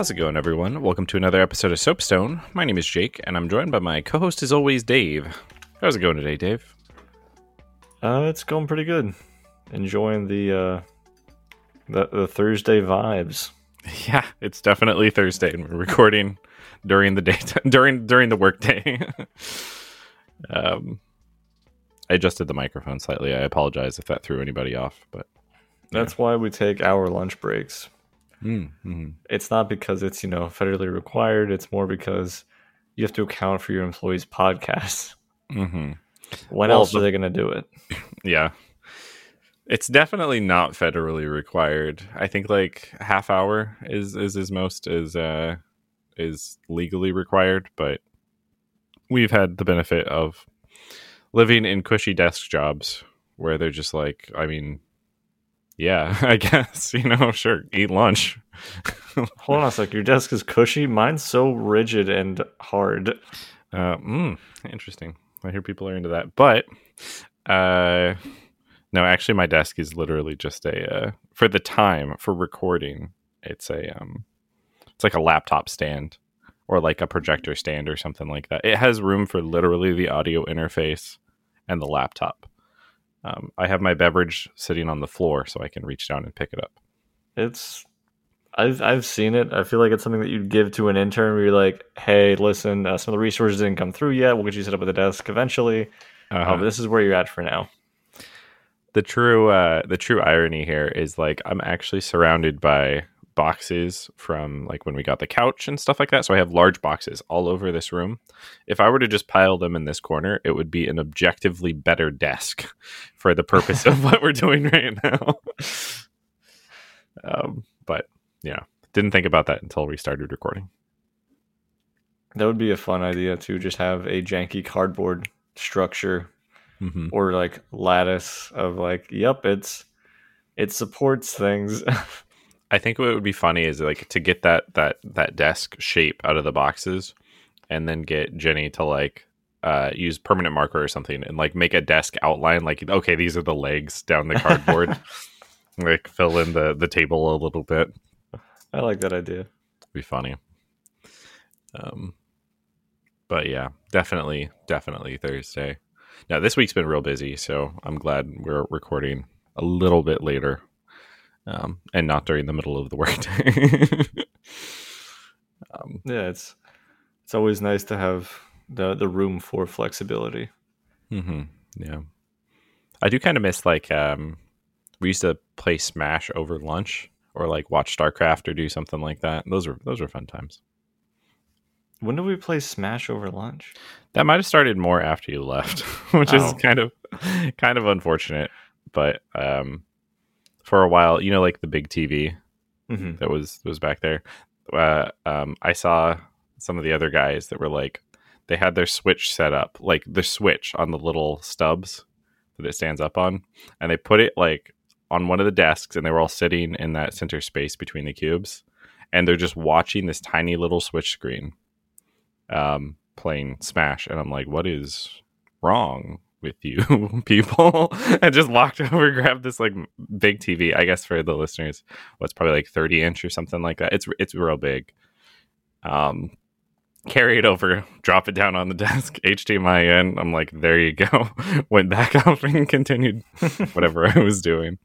How's it going, everyone? Welcome to another episode of Soapstone. My name is Jake, and I'm joined by my co-host, as always, Dave. How's it going today, Dave? Uh, it's going pretty good. Enjoying the uh, the, the Thursday vibes. Yeah, it's definitely Thursday, and we're recording during the day during during the workday. um, I adjusted the microphone slightly. I apologize if that threw anybody off, but That's why we take our lunch breaks. Mm, mhm. It's not because it's, you know, federally required. It's more because you have to account for your employees' podcasts. Mhm. When else are they going to do it? yeah, it's definitely not federally required. I think like half hour is is as most is uh is legally required, but we've had the benefit of living in cushy desk jobs where they're just like, I mean, yeah, I guess you know, sure, eat lunch. Hold on a sec. Your desk is cushy. Mine's so rigid and hard. Uh, mm, interesting. I hear people are into that, but uh, no, actually, my desk is literally just a uh, for the time for recording. It's a um, it's like a laptop stand or like a projector stand or something like that. It has room for literally the audio interface and the laptop. Um, I have my beverage sitting on the floor so I can reach down and pick it up. It's. I've, I've seen it. I feel like it's something that you'd give to an intern where you're like, hey, listen, uh, some of the resources didn't come through yet. We'll get you set up at the desk eventually. Uh, Uh, but this is where you're at for now. the true uh the true irony here is like i'm actually surrounded by boxes from like when we got the couch and stuff like that so i have large boxes all over this room if i were to just pile them in this corner it would be an objectively better desk for the purpose of what we're doing right now um but yeah didn't think about that until we started recording That would be a fun idea to just have a janky cardboard structure mm-hmm. or like lattice of like, yep, it's it supports things. I think what would be funny is like to get that that that desk shape out of the boxes, and then get Jenny to like uh, use permanent marker or something, and like make a desk outline. Like, okay, these are the legs down the cardboard. like fill in the the table a little bit. I like that idea. be funny. Um, but yeah, definitely, definitely Thursday. Now this week's been real busy, so I'm glad we're recording a little bit later, um, and not during the middle of the workday. um, Yeah, it's it's always nice to have the the room for flexibility. hmm yeah, I do kind of miss like um, we used to play Smash over lunch, or like watch StarCraft or do something like that. Those were those were fun times. When did we play Smash over lunch? That might have started more after you left, which is Oh. kind of kind of unfortunate. But um, for a while, you know, like the big TV hmm that was was back there. Uh, um, I saw some of the other guys that were like they had their switch set up, like the switch on the little stubs that it stands up on, and they put it like on one of the desks, and they were all sitting in that center space between the cubes, and they're just watching this tiny little switch screen, um, playing Smash, and I'm like, what is wrong? With you people, and just walked over, grabbed this like big TV. I guess for the listeners, what's probably like 30 inch or something like that. It's it's real big. Um, carry it over, drop it down on the desk, HDMI in. I'm like, there you go. Went back up and continued whatever I was doing.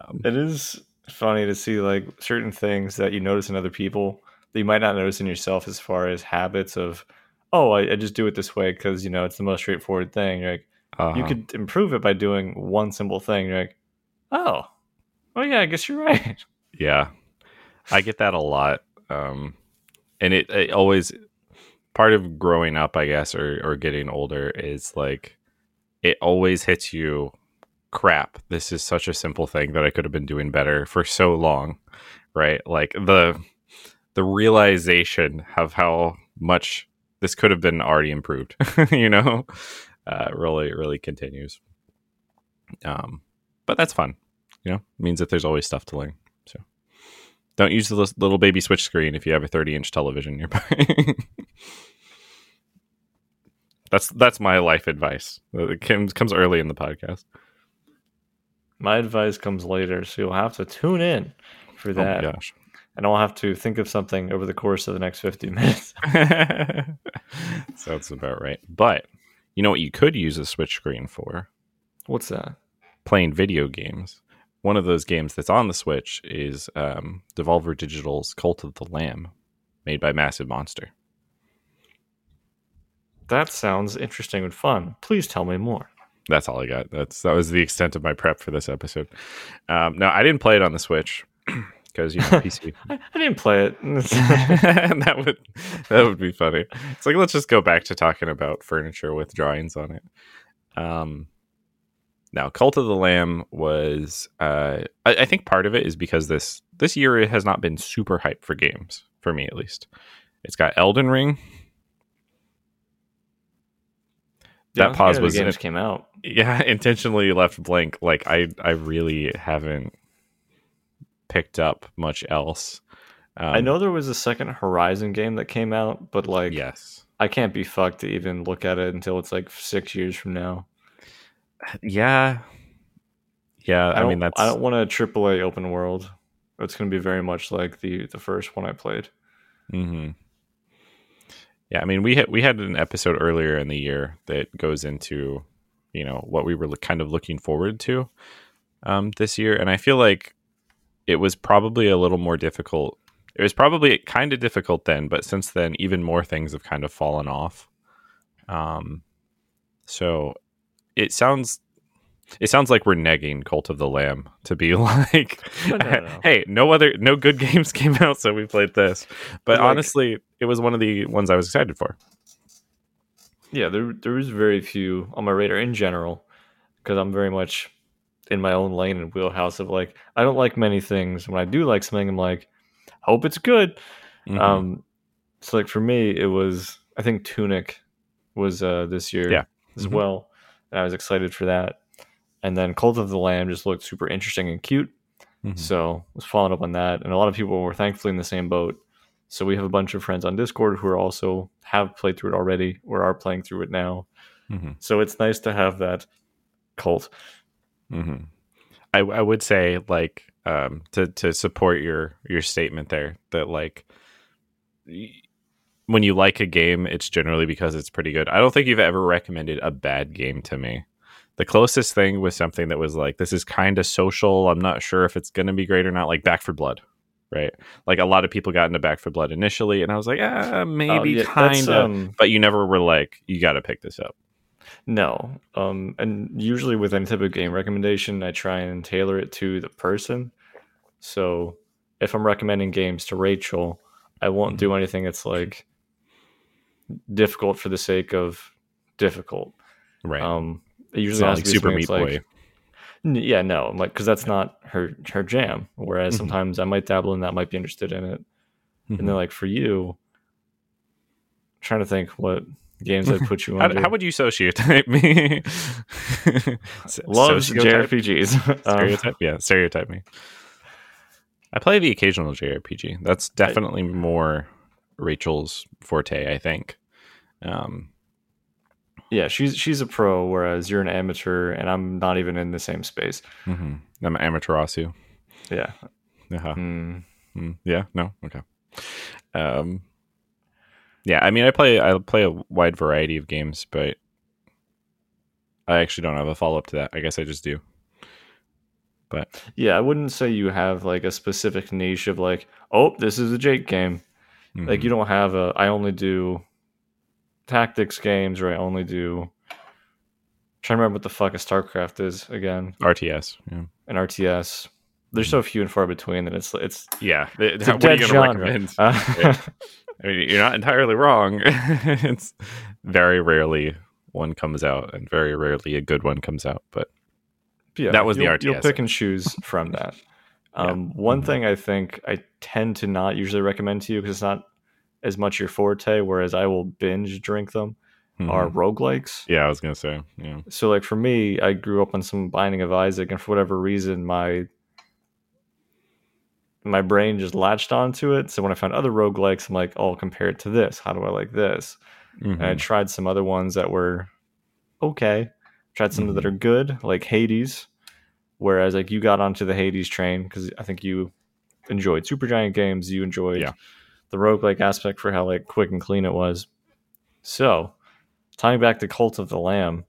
Um, It is funny to see like certain things that you notice in other people that you might not notice in yourself as far as habits of oh I, I just do it this way because you know it's the most straightforward thing you're like uh, you could improve it by doing one simple thing you're like oh oh yeah i guess you're right yeah, I get that a lot. Um, and it, it always part of growing up, I guess, or or getting older is like it always hits you. Crap! This is such a simple thing that I could have been doing better for so long, right? Like the the realization of how much this could have been already improved, you know, uh, really really continues. Um, but that's fun, you know. It means that there's always stuff to learn. So don't use the little baby switch screen if you have a 30 inch television nearby. that's that's my life advice. It comes comes early in the podcast. my advice comes later so you'll have to tune in for Oh that gosh. And I'll have to think of something over the course of the next 50 minutes. Sounds about right. But you know what you could use a Switch screen for? What's that? Playing video games. One of those games that's on the Switch is um, Devolver Digital's Cult of the Lamb, made by Massive Monster. That sounds interesting and fun. Please tell me more. That's all I got. That's that was the extent of my prep for this episode. Um, no, I didn't play it on the Switch because you know PC. I, I didn't play it. and that would that would be funny. It's like let's just go back to talking about furniture with drawings on it. Um, now, Cult of the Lamb was uh, I, I think part of it is because this this year it has not been super hype for games for me at least. It's got Elden Ring. Yeah, that pause was games came out. yeah intentionally left blank like i i really haven't picked up much else um, I know there was a second Horizon game that came out, but like yes I can't be fucked to even look at it until it's like six years from now. yeah yeah I, i, mean that's I don't want a AAA open world. It's going to be very much like the the first one I played. hmm yeah i mean we had we had an episode earlier in the year that goes into you know what we were kind of looking forward to um this year and i feel like it was probably a little more difficult it was probably kind of difficult then but since then even more things have kind of fallen off. Um so it sounds it sounds like we're negging cult of the lamb to be like No, no, no. hey no other no good games came out so we played this. But Like- honestly it was one of the ones i was excited for. Yeah, there there was very few on my radar in general because I'm very much in my own lane and wheelhouse of like I don't like many things. When I do like something, I'm like, hope it's good. Mhm. Um, so like for me, it was I think Tunic was uh this year Yeah. as Mhm. well, and I was excited for that. And then Cult of the Lamb just looked super interesting and cute, Mhm. so was following up on that. And a lot of people were thankfully in the same boat. So we have a bunch of friends on Discord who are also have played through it already or are playing through it now. Mhm. So it's nice to have that cult. Hmm I, I would say like um, to to support your your statement there that like when you like a game, it's generally because it's pretty good. I don't think you've ever recommended a bad game to me. The closest thing was something that was like this is kind of social. I'm not sure if it's going to be great or not. Like Back 4 Blood, right? Like a lot of people got into Back 4 Blood initially, and I was like, ah, maybe Oh, yeah, kind of. um, but you never were like, you got to pick this up. No. Um, and usually with any type of game recommendation, I try and tailor it to the person. So if I'm recommending games to Rachel, I won't do anything that's like difficult for the sake of difficult. Right. Um, it it's usually has like Super Meat Boy. like, yeah, no, like because that's not her her jam. Whereas Mhm. sometimes I might dabble in that, might be interested in it, Mhm. and then like for you, trying to think what games I'd put you How, under. how would you sociotype me? Loves? JRPGs. Um, Stereotype? yeah, stereotype me. I play the occasional JRPG. That's definitely more Rachel's forte, I think. Um, yeah, she's she's a pro, whereas you're an amateur, and I'm not even in the same space. mhm. I'm Amaterasu. Yeah. Uh-huh. Mm. Mm, yeah, no, okay. Um, yeah, I mean, I play I play a wide variety of games, but I actually don't have a follow up to that. I guess I just do. But Yeah, I wouldn't say you have like a specific niche of like, oh, this is a Jake game. Like mhm. you don't have a. I only do tactics games, or I only do. trying to remember what the fuck a StarCraft is again. RTS. Yeah, An RTS. There's so few and far between that it's it's, yeah. it's a what are you gonna genre. recommend? Uh, I mean, you're not entirely wrong. it's very rarely one comes out, and very rarely a good one comes out. But yeah, That was the RTS. You'll pick and choose from that. Um, One Mhm. thing I think I tend to not usually recommend to you because it's not as much your forte, whereas I will binge drink them, are mhm. roguelikes. yeah, I was gonna say yeah. So, like for me, I grew up on some Binding of Isaac, and for whatever reason, my my brain just latched onto it. So when I found other roguelikes, I'm like, oh, I'll compare it to this. How do I like this? And I tried some other ones that were okay. Tried some that Mhm. are good, like Hades. Whereas like you got onto the Hades train because I think you enjoyed Supergiant games, you enjoyed Yeah. the roguelike aspect for how like quick and clean it was. So, tying back to Cult of the Lamb,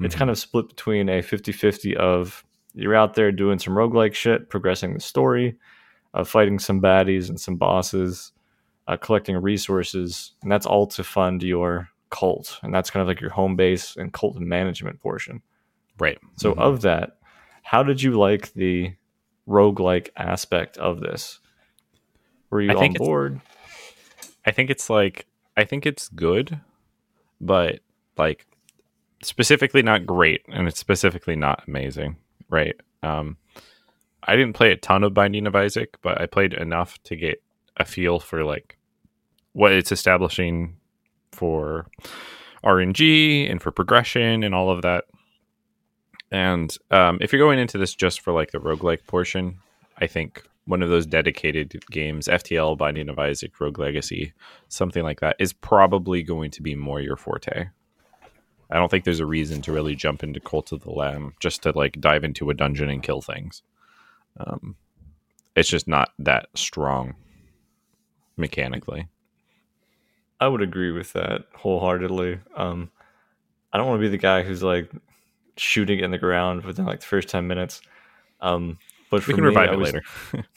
it's Mhm. kind of split between a 50-50 of you're out there doing some roguelike shit, progressing the story, uh, fighting some baddies and some bosses, uh, collecting resources, and that's all to fund your cult. And that's kind of like your home base and cult management portion. right. So Mhm. of that, how did you like the roguelike aspect of this? Were you I on think board? I think it's like I think it's good, but like specifically not great, and it's specifically not amazing, right? Um, I didn't play a ton of Binding of Isaac, but I played enough to get a feel for like what it's establishing for RNG and for progression and all of that. And um, if you're going into this just for like the roguelike portion, I think one of those dedicated games, FTL, Binding of Isaac, Rogue Legacy, something like that, is probably going to be more your forte. I don't think there's a reason to really jump into Cult of the Lamb just to like dive into a dungeon and kill things. Um, it's just not that strong mechanically. I would agree with that wholeheartedly. Um, I don't want to be the guy who's like shooting in the ground within like the first ten minutes. Um, but We can me, revive I it was, later.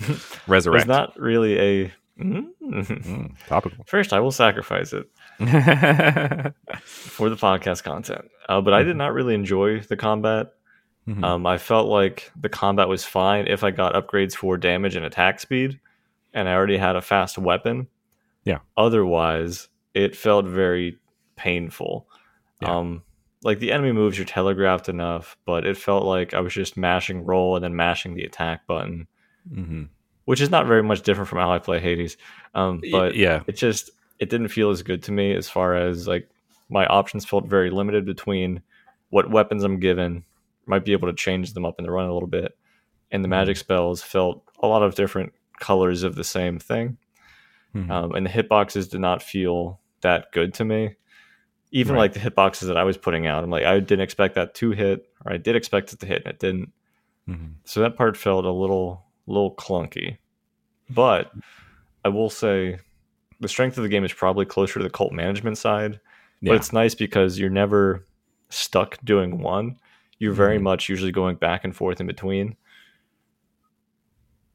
Resurrect. not really a. Mm. Mm, topical. First, I will sacrifice it for the podcast content. Uh, but I did not really enjoy the combat. Mhm. Um, I felt like the combat was fine if I got upgrades for damage and attack speed, and I already had a fast weapon. Yeah. Otherwise, it felt very painful. Yeah. Um, like the enemy moves are telegraphed enough, but it felt like I was just mashing roll and then mashing the attack button, Mhm. which is not very much different from how I play Hades. Um, but yeah, it just it didn't feel as good to me as far as like my options felt very limited between what weapons I'm given, might be able to change them up in the run a little bit, and the Mhm. magic spells felt a lot of different colors of the same thing. Mhm. Um, and the hitboxes did not feel that good to me. Even Right. like the hitboxes that I was putting out, I'm like I didn't expect that to hit, or I did expect it to hit, and it didn't. Mhm. So that part felt a little little clunky. But I will say the strength of the game is probably closer to the cult management side. But it's nice because you're never stuck doing one. You're very Mhm. much usually going back and forth in between.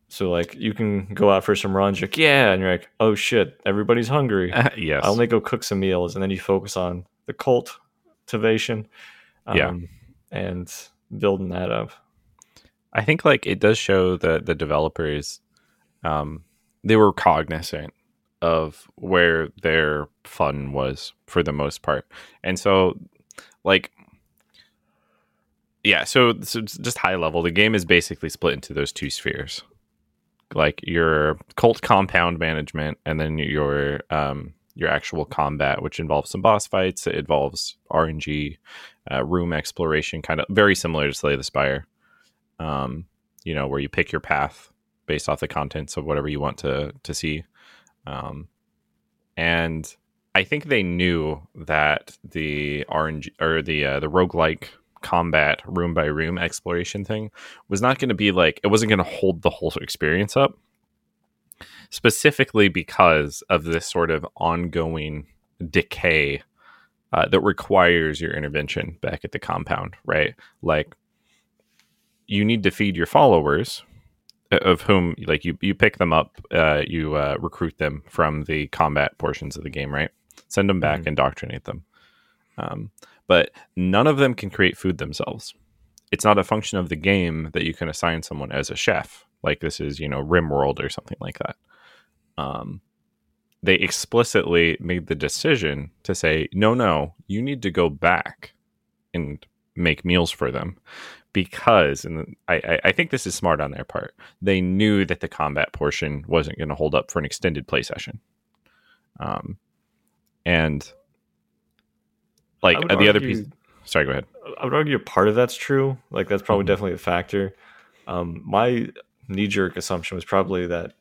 So like you can go out for some runs, you're like, yeah, and you're like, oh shit, everybody's hungry. yes. I'll make go cook some meals, and then you focus on the cultivation, um, Yeah. and building that up. I think like it does show that the developers um they were cognizant of where their fun was for the most part. And so like yeah, so, so just high level the game is basically split into those two spheres. Like your cult compound management and then your um your actual combat which involves some boss fights, it involves RNG, uh, room exploration kind of very similar to Slay the Spire um, you know, where you pick your path based off the contents of whatever you want to to see. Um, and I think they knew that the RNG or the uh, the roguelike combat room by room exploration thing was not going to be like it wasn't going to hold the whole experience up specifically because of this sort of ongoing decay uh, that requires your intervention back at the compound right? Like you need to feed your followers of whom like you you pick them up uh, you uh, recruit them from the combat portions of the game right? Send them back Mhm. indoctrinate them. Um, but none of them can create food themselves. It's not a function of the game that you can assign someone as a chef like this is you know rimworld or something like that. Um, they explicitly made the decision to say no no you need to go back and make meals for them because and I, I- I think this is smart on their part they knew that the combat portion wasn't going to hold up for an extended play session. Um, and like uh, the other argue- piece sorry go ahead I would argue a part of that's true. Like that's probably Mhm. definitely a factor. Um, my knee jerk assumption was probably that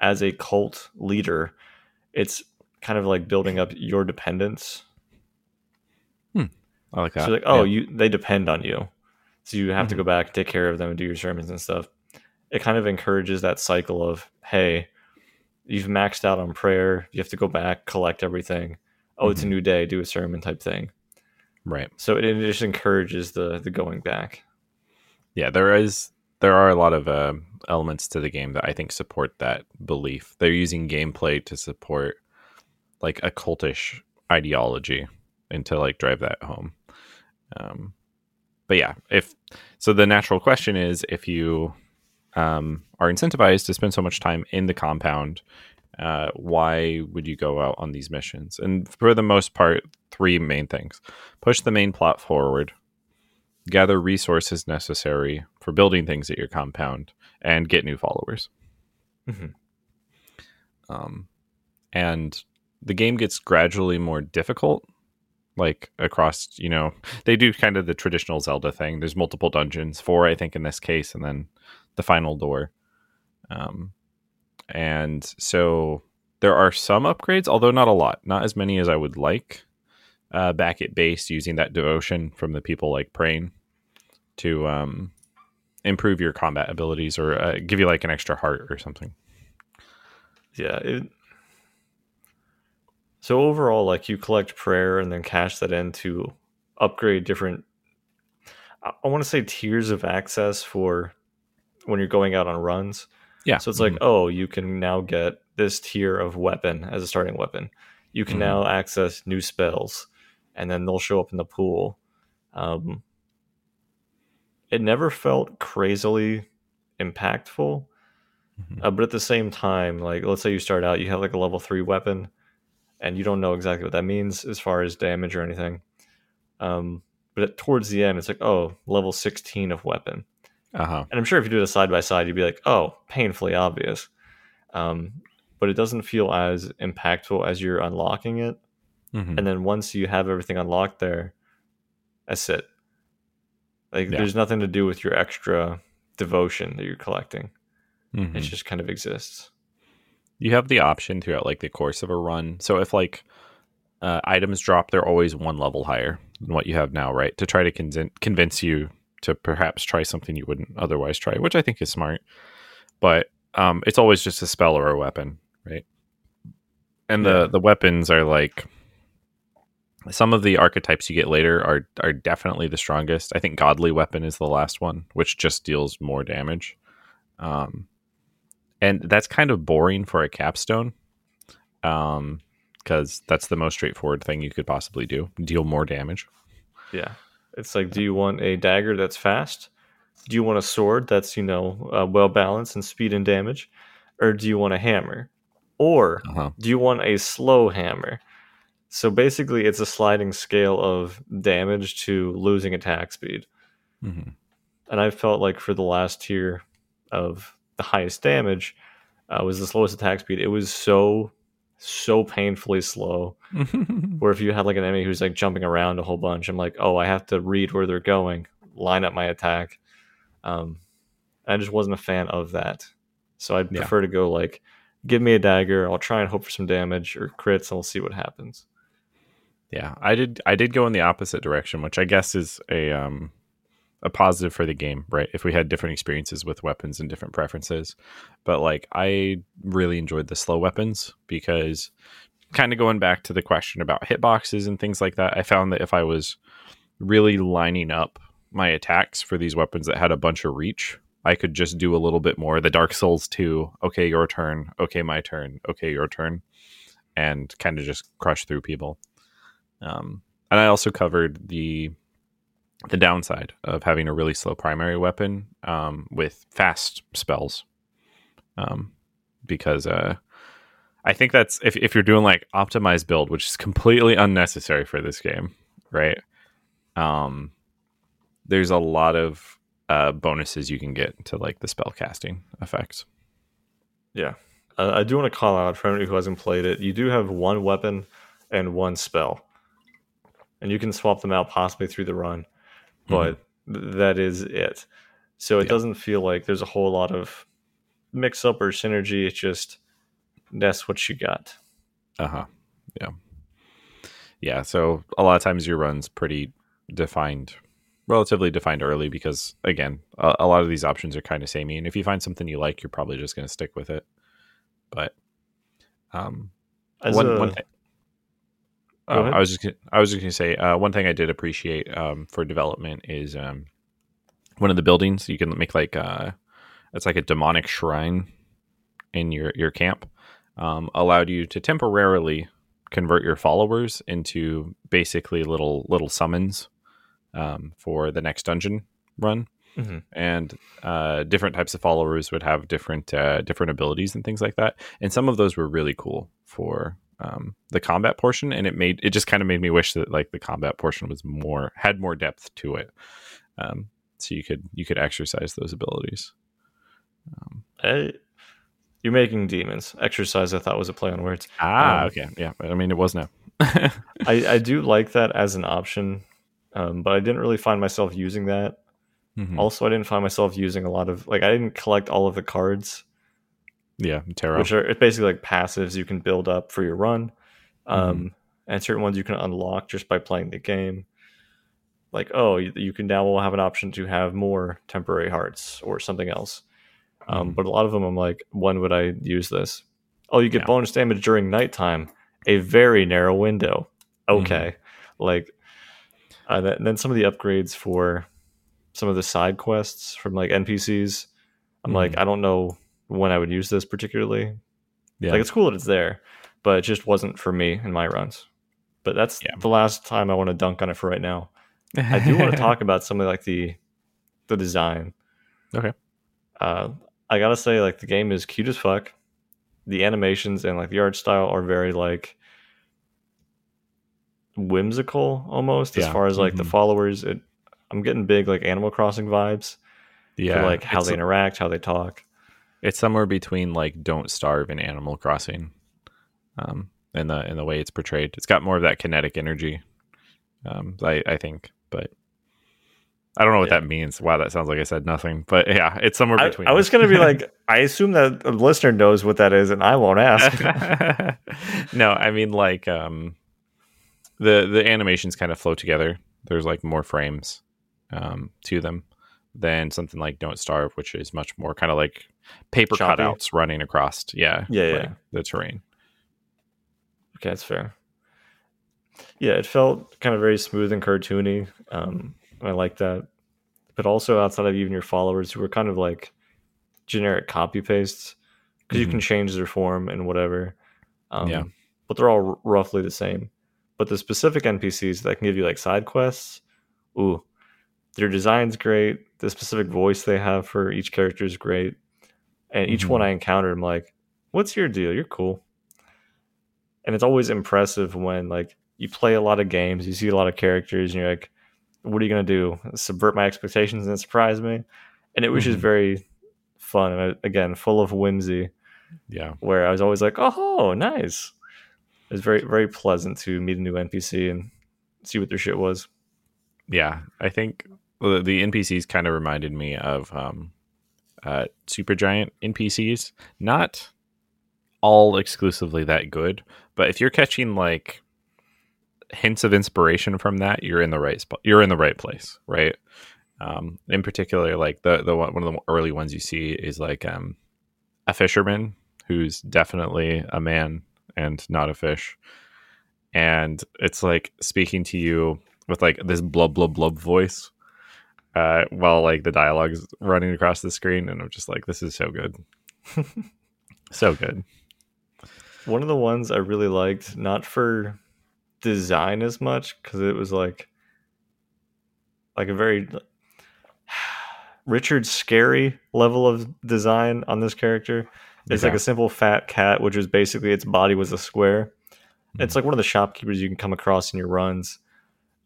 as a cult leader, it's kind of like building up your dependence. i like that So like, oh, Yeah. you they depend on you, so you have to Mhm. go back, take care of them, and do your sermons and stuff. it kind of encourages that cycle of hey, you've maxed out on prayer, you have to go back, collect everything. Oh, it's a Mhm. new day, do a sermon type thing. Right. So it, it just encourages the the going back. Yeah, there is there are a lot of uh, elements to the game that I think support that belief. They're using gameplay to support like a cultish ideology and to like drive that home. Um, but yeah, if so, the natural question is if you um, are incentivized to spend so much time in the compound, uh, why would you go out on these missions? And for the most part, three main things: push the main plot forward, gather resources necessary for building things at your compound, and get new followers. Mhm. Um, and the game gets gradually more difficult, like across. You know, they do kind of the traditional Zelda thing. There's multiple dungeons, four I think in this case, and then the final door. Um, and so there are some upgrades, although not a lot, not as many as I would like. Uh, back at base, using that devotion from the people like praying to um, improve your combat abilities or uh, give you like an extra heart or something. Yeah. It, so overall, like you collect prayer and then cash that in to upgrade different. I, I want to say tiers of access for when you're going out on runs. Yeah. So it's like, oh, you can now get this tier of weapon as a starting weapon. You can Mhm. now access new spells, and then they'll show up in the pool. Um, it never felt crazily impactful, Mhm. uh, but at the same time, like let's say you start out, you have like a level three weapon, and you don't know exactly what that means as far as damage or anything. Um, but at, towards the end, it's like, oh, level sixteen of weapon. Uh huh. And I'm sure if you do it side by side, you'd be like, oh, painfully obvious. Um, but it doesn't feel as impactful as you're unlocking it. hmm And then once you have everything unlocked there, that's it. Like Yeah. there's nothing to do with your extra devotion that you're collecting. hmm It just kind of exists. You have the option throughout like the course of a run. So if like uh, items drop, they're always one level higher than what you have now, right? To try to con- convince you to perhaps try something you wouldn't otherwise try, which I think is smart. But um, it's always just a spell or a weapon, right? And the Yeah. the weapons are like some of the archetypes you get later are are definitely the strongest. I think godly weapon is the last one, which just deals more damage. Um, and that's kind of boring for a capstone, um, because that's the most straightforward thing you could possibly do: deal more damage. Yeah. It's like, do you want a dagger that's fast? Do you want a sword that's, you know, uh, well balanced and speed and damage? Or do you want a hammer? Or Uh-huh. do you want a slow hammer? So basically, it's a sliding scale of damage to losing attack speed. hmm And I felt like for the last tier of the highest damage uh, was the slowest attack speed. It was so, so painfully slow. Where if you had like an enemy who's like jumping around a whole bunch, I'm like, oh, I have to read where they're going, line up my attack. Um, I just wasn't a fan of that. So I'd Yeah. prefer to go like, give me a dagger. I'll try and hope for some damage or crits, and we'll see what happens. Yeah, I did. I did go in the opposite direction, which I guess is a um a positive for the game, right? If we had different experiences with weapons and different preferences, but like I really enjoyed the slow weapons because kind of going back to the question about hitboxes and things like that, I found that if I was really lining up my attacks for these weapons that had a bunch of reach, I could just do a little bit more. The Dark Souls 2, okay, your turn, okay, my turn, okay, your turn, and kind of just crush through people. Um, and I also covered the the downside of having a really slow primary weapon um, with fast spells, um, because uh, I think that's if if you're doing like optimized build, which is completely unnecessary for this game, right? Um, there's a lot of uh, bonuses you can get to like the spell casting effects. Yeah. Uh, I do want to call out for anybody who hasn't played it, you do have one weapon and one spell. And you can swap them out possibly through the run, but th- that is it. So it Yeah. doesn't feel like there's a whole lot of mix up or synergy. It's just that's what you got. Uh huh. Yeah. Yeah. So a lot of times your run's pretty defined relatively defined early because again, a, a lot of these options are kind of samey, and if you find something you like, you're probably just going to stick with it. But um, As one, a- one thing. Oh. I was just gonna, I was just going to say uh, one thing I did appreciate um, for development is um, one of the buildings you can make like uh, it's like a demonic shrine in your your camp um, allowed you to temporarily convert your followers into basically little little summons um, for the next dungeon run Mhm. and uh, different types of followers would have different uh, different abilities and things like that and some of those were really cool for um, the combat portion and it made it just kind of made me wish that like the combat portion was more had more depth to it um, so you could you could exercise those abilities um, Eh, you're making demons. Exercise, I thought was a play on words. ah Um, okay yeah i mean it was now I, I do like that as an option, um, but I didn't really find myself using that. Mhm. Also, I didn't find myself using a lot of like I didn't collect all of the cards, yeah tarot which are it's basically like passives you can build up for your run, um, and certain ones you can unlock just by playing the game. Like oh, you, you can now have an option to have more temporary hearts or something else. Um, Mhm. But a lot of them, I'm like, when would I use this? Oh, you get Yeah. bonus damage during nighttime, a very narrow window. Mm-hmm. Okay, like, uh, th- then some of the upgrades for some of the side quests from like NPCs. I'm like, Mhm. I don't know when I would use this particularly. yeah Like, it's cool that it's there, but it just wasn't for me in my runs. But that's Yeah. the last time I want to dunk on it for right now. I do want to talk about something like the the design. Okay. Uh, I gotta say, like the game is cute as fuck. The animations and like the art style are very like whimsical almost as far as like the Mhm. followers. It, I'm getting big like Animal Crossing vibes yeah for like how it's, they interact, how they talk. It's somewhere between like don't starve and animal crossing um in the in the way it's portrayed it's got more of that kinetic energy um i i think but i don't know what Yeah. that means wow that sounds like i said nothing but yeah it's somewhere I, between I was gonna be like, I assume that a listener knows what that is, and I won't ask. no i mean like um the the animations kind of flow together there's like more frames um to them than something like don't starve which is much more kind of like paper Choppy. cutouts running across yeah Yeah, like, yeah. the terrain Okay, that's fair. Yeah, it felt kind of very smooth and cartoony. Um, I like that. But also outside of even your followers, who were kind of like generic copy pastes, because you Mhm. can change their form and whatever. Um, Yeah. But they're all r- roughly the same. But the specific NPCs that can give you like side quests, ooh, their design's great. The specific voice they have for each character is great. And each Mhm. one I encountered, I'm like, what's your deal? You're cool and it's always impressive when like you play a lot of games, you see a lot of characters, and you're like, "What are you gonna do? Subvert my expectations and surprise me?" And it was just Mhm. very fun and uh, again full of whimsy. yeah Where I was always like, "Oh, nice." It was very very pleasant to meet a new NPC and see what their shit was. yeah i think the, the npcs kind of reminded me of um uh supergiant npcs not all exclusively that good but if you're catching like hints of inspiration from that you're in the right spot you're in the right place right? Um in particular like the the one one of the early ones you see is like um a fisherman who's definitely a man and not a fish. And it's like speaking to you with like this blub blub blub voice uh while like the dialogue is running across the screen and i'm just like this is so good so good One of the ones I really liked, not for design as much, because it was like like a very Richard Scarry level of design on this character. It's like a simple fat cat, which is basically its body was a square. It's like one of the shopkeepers you can come across in your runs.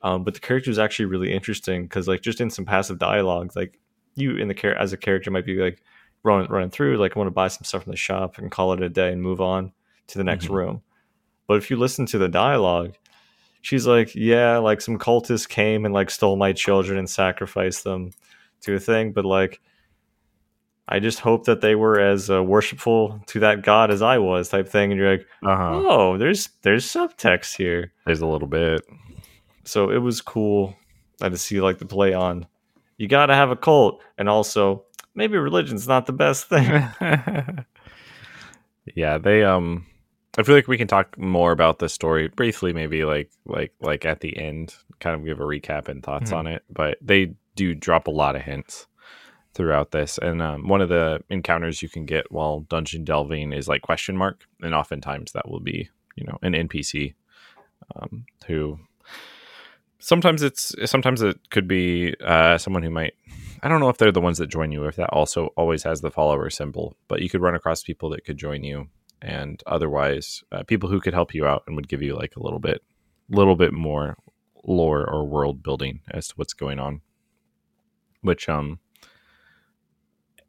Um, but the character is actually really interesting because, like, just in some passive dialogue, like you in the char- as a character might be like running running through, like, I want to buy some stuff from the shop and call it a day and move on to the next Mhm. room. But if you listen to the dialogue, she's like, "Yeah, like some cultists came and like stole my children and sacrificed them to a thing, but like." I just hope that they were as uh, worshipful to that god as I was, type thing. And you're like, uh-huh oh, there's there's subtext here. there's a little bit So it was cool I just see like the play on you got to have a cult, and also maybe religion's not the best thing. yeah, they um I feel like we can talk more about the story briefly, maybe like like like at the end, kind of give a recap and thoughts Mhm. on it. But they do drop a lot of hints throughout this, and um, one of the encounters you can get while dungeon delving is like question mark, and oftentimes that will be you know an NPC um, who sometimes it's sometimes it could be uh, someone who might I don't know if they're the ones that join you, if that also always has the follower symbol, but you could run across people that could join you. And otherwise uh, people who could help you out and would give you like a little bit little bit more lore or world building as to what's going on. Which um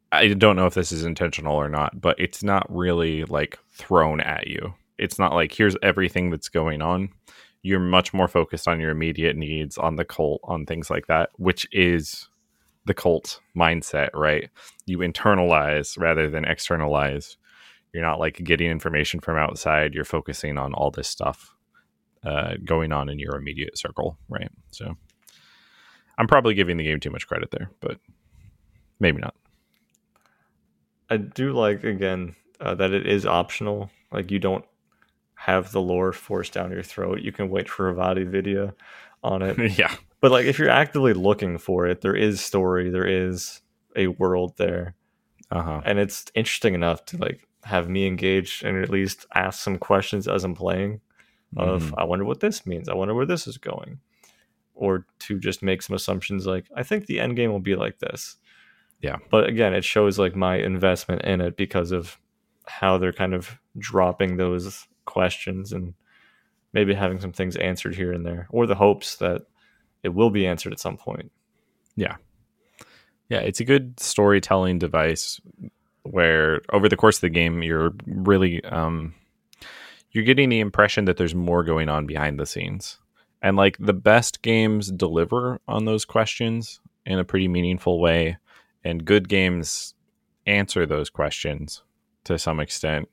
i don't know if this is intentional or not but it's not really like thrown at you. It's not like here's everything that's going on you're much more focused on your immediate needs on the cult on things like that which is the cult mindset right? You internalize rather than externalize. You're not like getting information from outside. You're focusing on all this stuff uh, going on in your immediate circle right? So i'm probably giving the game too much credit there but maybe not. I do like again uh, that it is optional. Like you don't have the lore forced down your throat. You can wait for a Vaati video on it. yeah but like if you're actively looking for it, there is story, there is a world there, uh-huh and it's interesting enough to like have me engaged and at least ask some questions as I'm playing. Of Mhm. I wonder what this means. I wonder where this is going, or to just make some assumptions like I think the end game will be like this. Yeah. But again, it shows like my investment in it because of how they're kind of dropping those questions and maybe having some things answered here and there, or the hopes that it will be answered at some point. Yeah, Yeah, it's a good storytelling device where over the course of the game you're really um you're getting the impression that there's more going on behind the scenes. And like the best games deliver on those questions in a pretty meaningful way and good games answer those questions to some extent.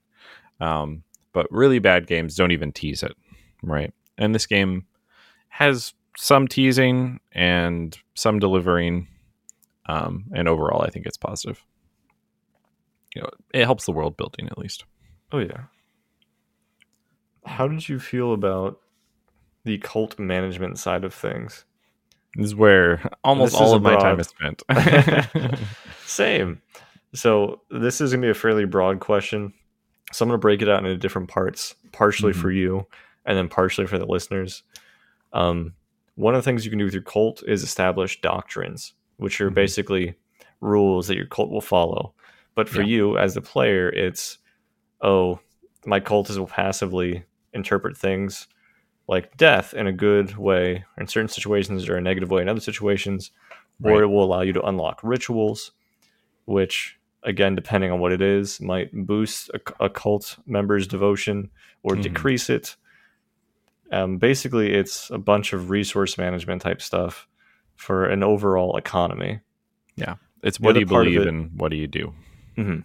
Um but really bad games don't even tease it, right? And this game has some teasing and some delivering um, and overall, I think it's positive. You know, it helps the world building at least. Oh yeah. How did you feel about the cult management side of things? This is where almost This all of my time is spent. Same. So this is gonna be a fairly broad question. So I'm gonna break it out into different parts, partially Mhm. for you and then partially for the listeners. Um, one of the things you can do with your cult is establish doctrines, which are Mhm. basically rules that your cult will follow. But for Yeah. you as the player, it's oh, my cultists will passively interpret things like death in a good way, in certain situations, or a negative way in other situations, or it will allow you to unlock rituals, which, again, depending on what it is, might boost a, a cult member's devotion or Mhm. decrease it. Um, basically, it's a bunch of resource management type stuff for an overall economy. Yeah, it's what do you believe it- and what do you do? hmm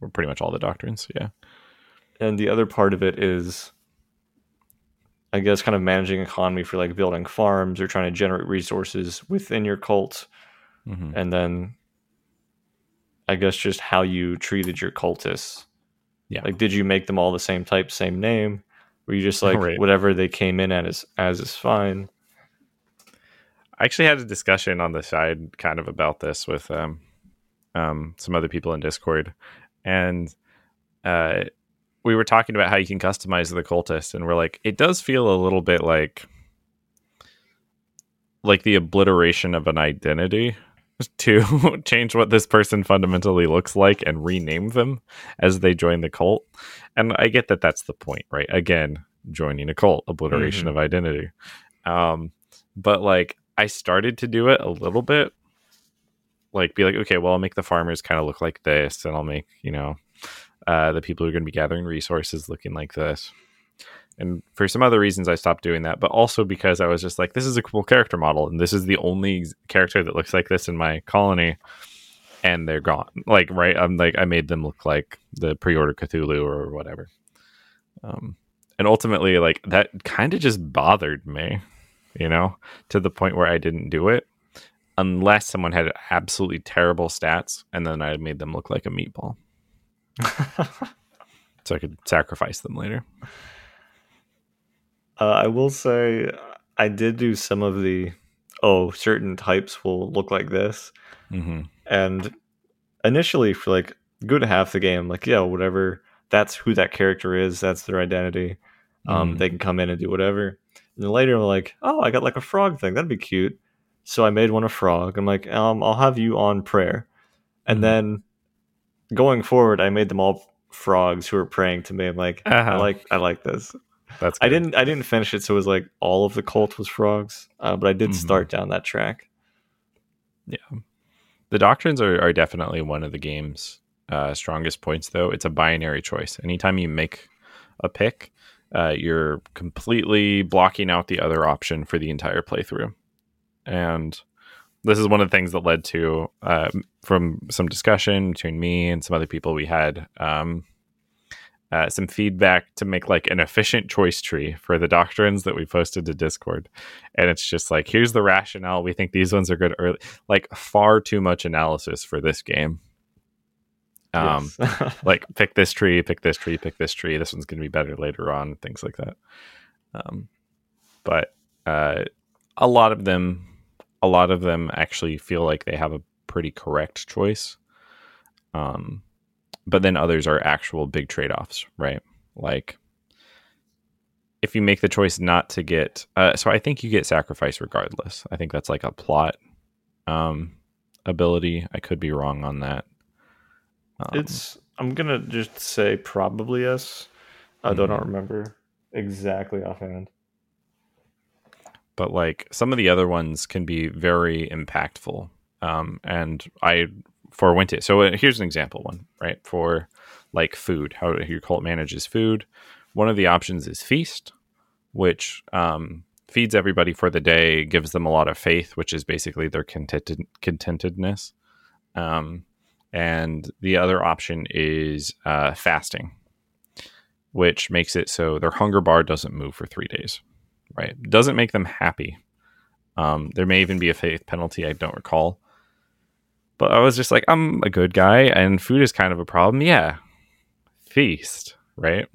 Or pretty much all the doctrines. Yeah. and the other part of it is i guess kind of managing economy for like building farms or trying to generate resources within your cult hmm and then i guess just how you treated your cultists. Yeah. like did you make them all the same type same name? Were you just like Right. whatever they came in at is as is fine? I actually had a discussion on the side kind of about this with um, um, some other people in Discord, and uh, we were talking about how you can customize the cultist, and we're like, it does feel a little bit like like the obliteration of an identity to change what this person fundamentally looks like and rename them as they join the cult. And I get that that's the point, right? Again, joining a cult, obliteration Mhm. of identity. Um, but like I started to do it a little bit, like be like, okay, well, I'll make the farmers kind of look like this, and I'll make you know uh, the people who are going to be gathering resources looking like this. And for some other reasons, I stopped doing that, but also because I was just like, this is a cool character model, and this is the only character that looks like this in my colony, and they're gone. Like, right? I'm like, I made them look like the pre-order Cthulhu or whatever. Um, and ultimately, like that kind of just bothered me you know, to the point where I didn't do it unless someone had absolutely terrible stats and then I made them look like a meatball. so I could sacrifice them later. Uh, I will say I did do some of the oh certain types will look like this, hmm and initially for like good half the game, like yeah, whatever. That's who that character is. That's their identity. Um, Mhm. they can come in and do whatever. And then later, I'm like, oh, I got like a frog thing. That'd be cute. So I made one a frog. I'm like, um, I'll have you on prayer. And Mhm. then going forward, I made them all frogs who were praying to me. I'm like, I Uh-huh. like, I like this. That's I didn't, I didn't finish it, so it was like all of the cult was frogs. Uh, but I did Mhm. start down that track. Yeah, the doctrines are, are definitely one of the game's uh, strongest points, though. It's a binary choice. Anytime you make a pick, uh, you're completely blocking out the other option for the entire playthrough. And this is one of the things that led to, uh, from some discussion between me and some other people, we had um, uh, some feedback to make like an efficient choice tree for the doctrines that we posted to Discord. And it's just like, here's the rationale. We think these ones are good early like far too much analysis for this game. Um, Yes. like pick this tree, pick this tree, pick this tree. This one's going to be better later on, things like that. Um, but uh, a lot of them, a lot of them actually feel like they have a pretty correct choice. Um, but then others are actual big trade offs, right? Like if you make the choice not to get, uh, so I think you get sacrifice regardless. I think that's like a plot um, ability. I could be wrong on that. Um, it's, I'm gonna just say probably yes. Although I don't remember exactly offhand. but like some of the other ones can be very impactful. Um, and I forewent it. So uh, here's an example one, right? For like food, how your cult manages food. One of the options is feast, which um, feeds everybody for the day, gives them a lot of faith, which is basically their contented contentedness. Um, and the other option is uh, fasting, which makes it so their hunger bar doesn't move for three days right? Doesn't make them happy. Um, there may even be a faith penalty. I don't recall. But I was just like, I'm a good guy, and food is kind of a problem. Yeah, feast, right?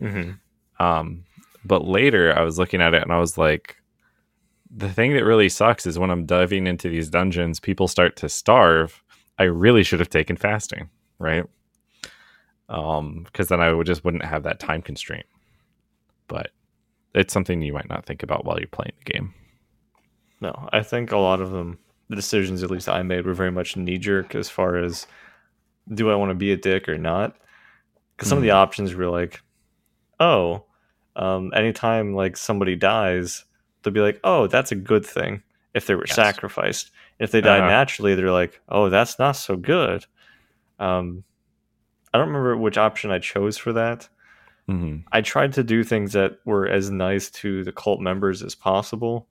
Mm-hmm. Um, but later, I was looking at it, and I was like, the thing that really sucks is when I'm diving into these dungeons, people start to starve. I really should have taken fasting, right? Um, because then I would just wouldn't have that time constraint. But it's something you might not think about while you're playing the game. No, I think a lot of them, the decisions at least I made, were very much knee jerk as far as do I want to be a dick or not? Because some of the options were like, oh, um, anytime like somebody dies, they'll be like, oh, that's a good thing if they were Yes. sacrificed. If they die Uh-huh. naturally, they're like, oh, that's not so good. Um, I don't remember which option I chose for that. hmm I tried to do things that were as nice to the cult members as possible.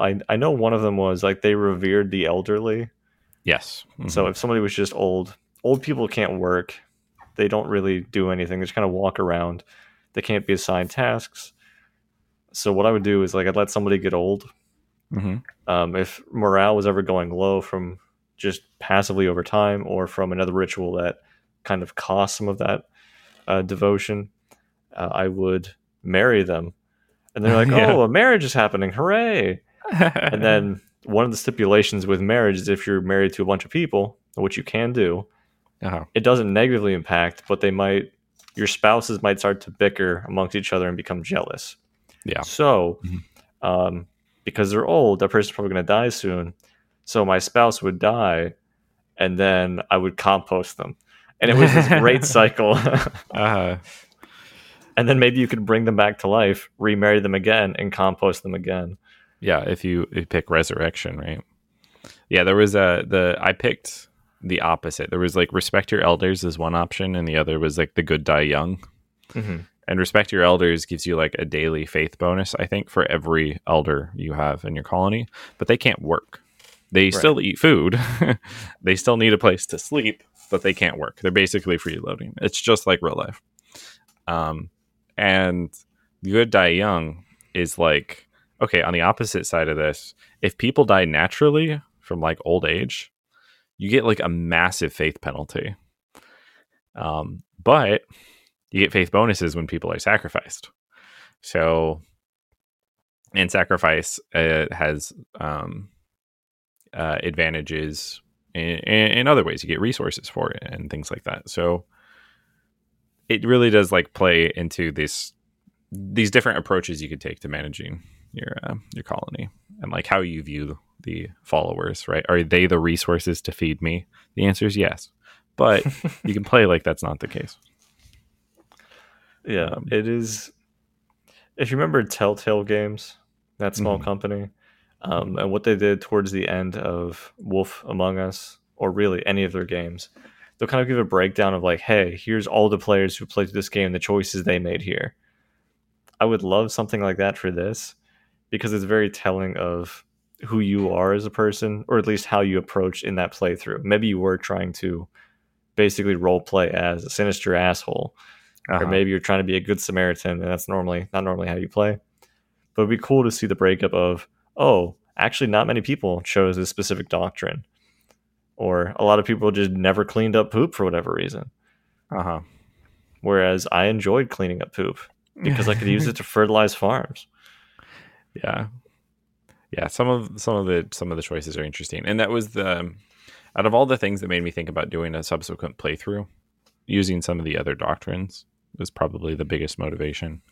I I know one of them was like they revered the elderly. Yes. So Mhm. if somebody was just old, old people can't work. They don't really do anything. They just kind of walk around. They can't be assigned tasks. So what I would do is like I'd let somebody get old. Mhm. Um, if morale was ever going low from just passively over time or from another ritual that kind of cost some of that uh, devotion, uh, I would marry them. And they're like, Yeah. "Oh, a marriage is happening! Hooray!" And then one of the stipulations with marriage is if you're married to a bunch of people, which you can do, uh it doesn't negatively impact, but they might your spouses might start to bicker amongst each other and become jealous. Yeah. So, Mhm. um, because they're old, that person's probably going to die soon. So my spouse would die, and then I would compost them, and it was this great cycle. uh and then maybe you could bring them back to life, remarry them again, and compost them again. Yeah. If you, if you pick resurrection, right? Yeah, there was a the I picked the opposite. There was like respect your elders is one option, and the other was like the good die young. Mm-hmm. And respect your elders gives you like a daily faith bonus, I think, for every elder you have in your colony, but they can't work. They still eat food. they still need a place to sleep, but they can't work. They're basically freeloading. It's just like real life. Um, and good die young is like okay, on the opposite side of this, if people die naturally from like old age, you get like a massive faith penalty. Um, but you get faith bonuses when people are sacrificed. So, and sacrifice uh, has um, uh, advantages in, in, other ways. You get resources for it and things like that. So, it really does like play into this these different approaches you could take to managing your uh, your colony and like how you view the followers. Right? Are they the resources to feed me? The answer is yes, but you can play like that's not the case. Yeah, um, it is. If you remember Telltale Games, that small mm-hmm. company, um, and what they did towards the end of Wolf Among Us, or really any of their games, they'll kind of give a breakdown of like, hey, here's all the players who played this game, the choices they made here. I would love something like that for this because it's very telling of who you are as a person, or at least how you approach in that playthrough. Maybe you were trying to basically role play as a sinister asshole uh-huh. or maybe you're trying to be a good Samaritan, and that's normally not normally how you play. But it'd be cool to see the breakup of, oh, actually, not many people chose this specific doctrine, or a lot of people just never cleaned up poop for whatever reason. Uh huh. Whereas I enjoyed cleaning up poop because I could use it to fertilize farms. Yeah, yeah. Some of some of the some of the choices are interesting, and that was the out of all the things that made me think about doing a subsequent playthrough using some of the other doctrines was probably the biggest motivation.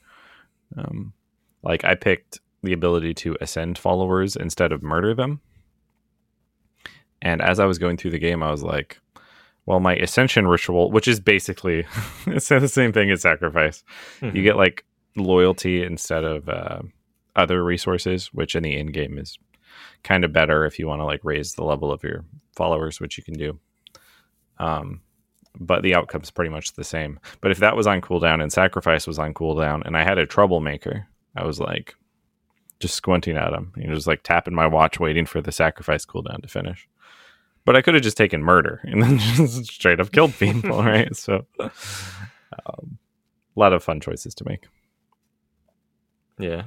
Um, like I picked the ability to ascend followers instead of murder them. And as I was going through the game, I was like, well, my ascension ritual, which is basically it's the same thing as sacrifice, mm-hmm. you get like loyalty instead of uh, other resources, which in the end game is kind of better if you want to like raise the level of your followers, which you can do. Um, but the outcome's pretty much the same. But if that was on cooldown and sacrifice was on cooldown and I had a troublemaker, I was like just squinting at him. You know, just like tapping my watch waiting for the sacrifice cooldown to finish. But I could have just taken murder and then just straight up killed people, right? So um, a lot of fun choices to make. Yeah.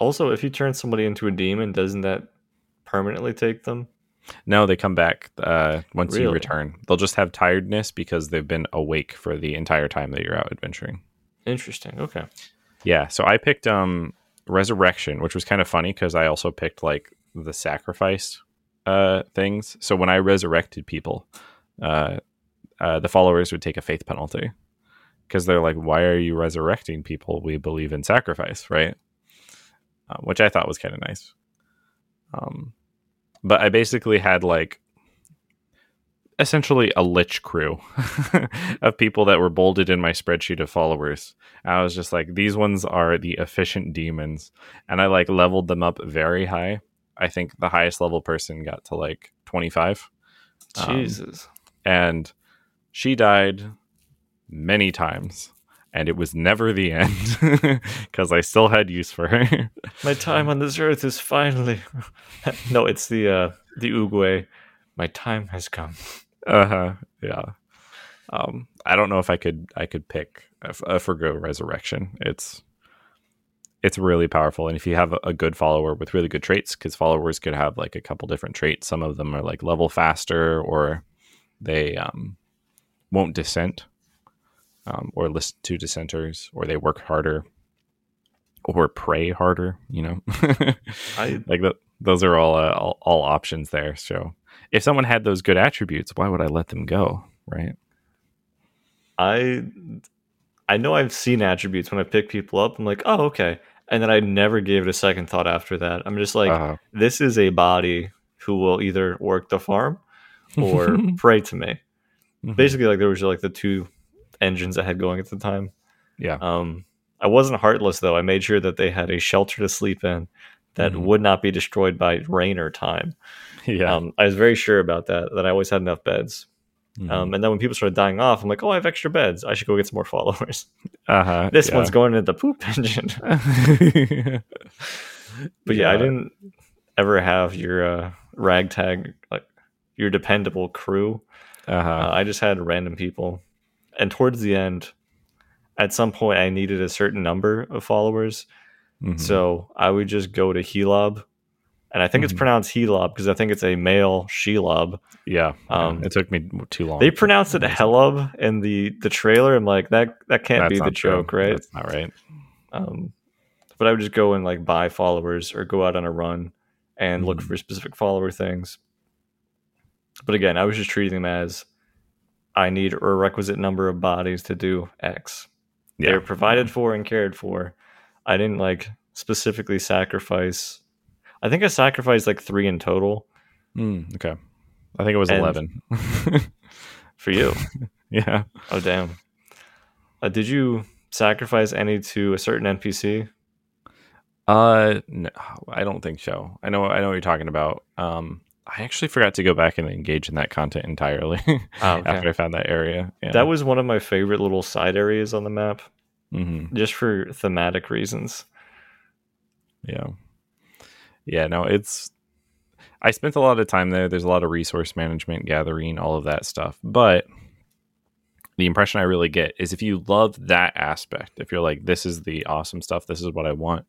Also, if you turn somebody into a demon, doesn't that permanently take them? No, they come back uh, once really? you return. They'll just have tiredness because they've been awake for the entire time that you're out adventuring. Interesting. Okay. Yeah. So I picked um, Resurrection, which was kind of funny because I also picked like the sacrifice uh, things. So when I resurrected people, uh, uh, the followers would take a faith penalty because they're like, "Why are you resurrecting people? We believe in sacrifice, right?" Uh, which I thought was kind of nice. Um, but I basically had like essentially a lich crew of people that were bolded in my spreadsheet of followers. I was just like, these ones are the efficient demons. And I like leveled them up very high. I think the highest level person got to like 25. Jesus. Um, and she died many times and it was never the end because I still had use for her. My time on this earth is finally. no, it's the uh, the Oogway. My time has come. Uh huh. Yeah. Um, I don't know if I could I could pick a, a forgo resurrection. It's it's really powerful, and if you have a, a good follower with really good traits, because followers could have like a couple different traits. Some of them are like level faster, or they um, won't dissent um, or listen to dissenters, or they work harder, or pray harder. You know, I like that. Those are all, uh, all all options there. So if someone had those good attributes, why would I let them go? Right. I I know I've seen attributes when I pick people up. I'm like, oh, okay. And then I never gave it a second thought after that. I'm just like, uh-huh. this is a body who will either work the farm or pray to me. Mm-hmm. Basically, like there was like the two engines I had going at the time. Yeah. Um, I wasn't heartless though. I made sure that they had a shelter to sleep in that mm-hmm. would not be destroyed by rain or time. Yeah. Um, I was very sure about that. That I always had enough beds. Mm-hmm. Um, and then when people started dying off, I'm like, oh, I have extra beds. I should go get some more followers. Uh-huh, this yeah. one's going into the poop engine. but yeah, yeah, I didn't ever have your uh, ragtag, like your dependable crew. Uh-huh. Uh, I just had random people and towards the end, at some point, I needed a certain number of followers Mhm. So I would just go to Helob. And I think it's Mhm. pronounced Helob because I think it's a male Shelob. yeah, um, it took me too long. They pronounced it Helob in the, the trailer. I'm like, that that can't That's be the true. joke, right? That's not right. Um, but I would just go and like buy followers or go out on a run and look Mhm. for specific follower things. But again, I was just treating them as I need a requisite number of bodies to do X. Yeah, They're provided for and cared for. I didn't like specifically sacrifice. I think I sacrificed like three in total Mm, okay. I think it was And- eleven. for you. yeah. oh damn! Uh, did you sacrifice any to a certain NPC? Uh, no, I don't think so. I know, I know what you're talking about. Um, I actually forgot to go back and engage in that content entirely Oh, okay. after I found that area. Yeah. That was one of my favorite little side areas on the map, hmm just for thematic reasons. Yeah. Yeah. No, it's. I spent a lot of time there. There's a lot of resource management, gathering, all of that stuff. But the impression I really get is if you love that aspect, if you're like, this is the awesome stuff, this is what I want,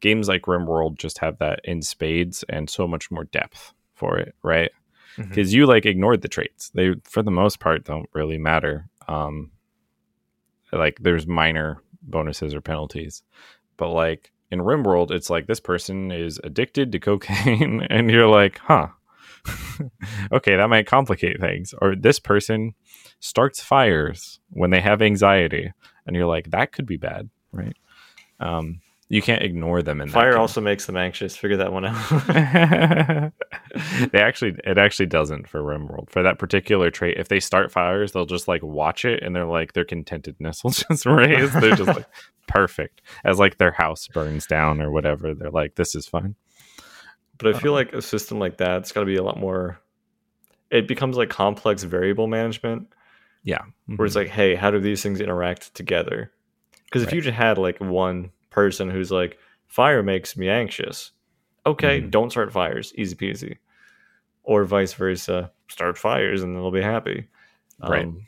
games like RimWorld just have that in spades and so much more depth for it, right? Because you like ignored the traits. They, for the most part, don't really matter. Um, like there's minor bonuses or penalties, but like in RimWorld, it's like this person is addicted to cocaine, and you're like, huh, okay, that might complicate things. Or this person starts fires when they have anxiety, and you're like, that could be bad, right? Um, you can't ignore them in that Fire also makes them anxious. Figure that one out. they actually it actually doesn't for RimWorld. For that particular trait, if they start fires, they'll just like watch it and they're like their contentedness will just raise. They're just like perfect. As like their house burns down or whatever. They're like, this is fine. but I feel uh-huh. like a system like that, it's got to be a lot more. It becomes like complex variable management, Yeah. where it's mm-hmm. like, hey, how do these things interact together? Because if Right. you just had like one person who's like, fire makes me anxious. Okay, Mhm. don't start fires, easy peasy. Or vice versa, start fires and they'll be happy. Right. Um,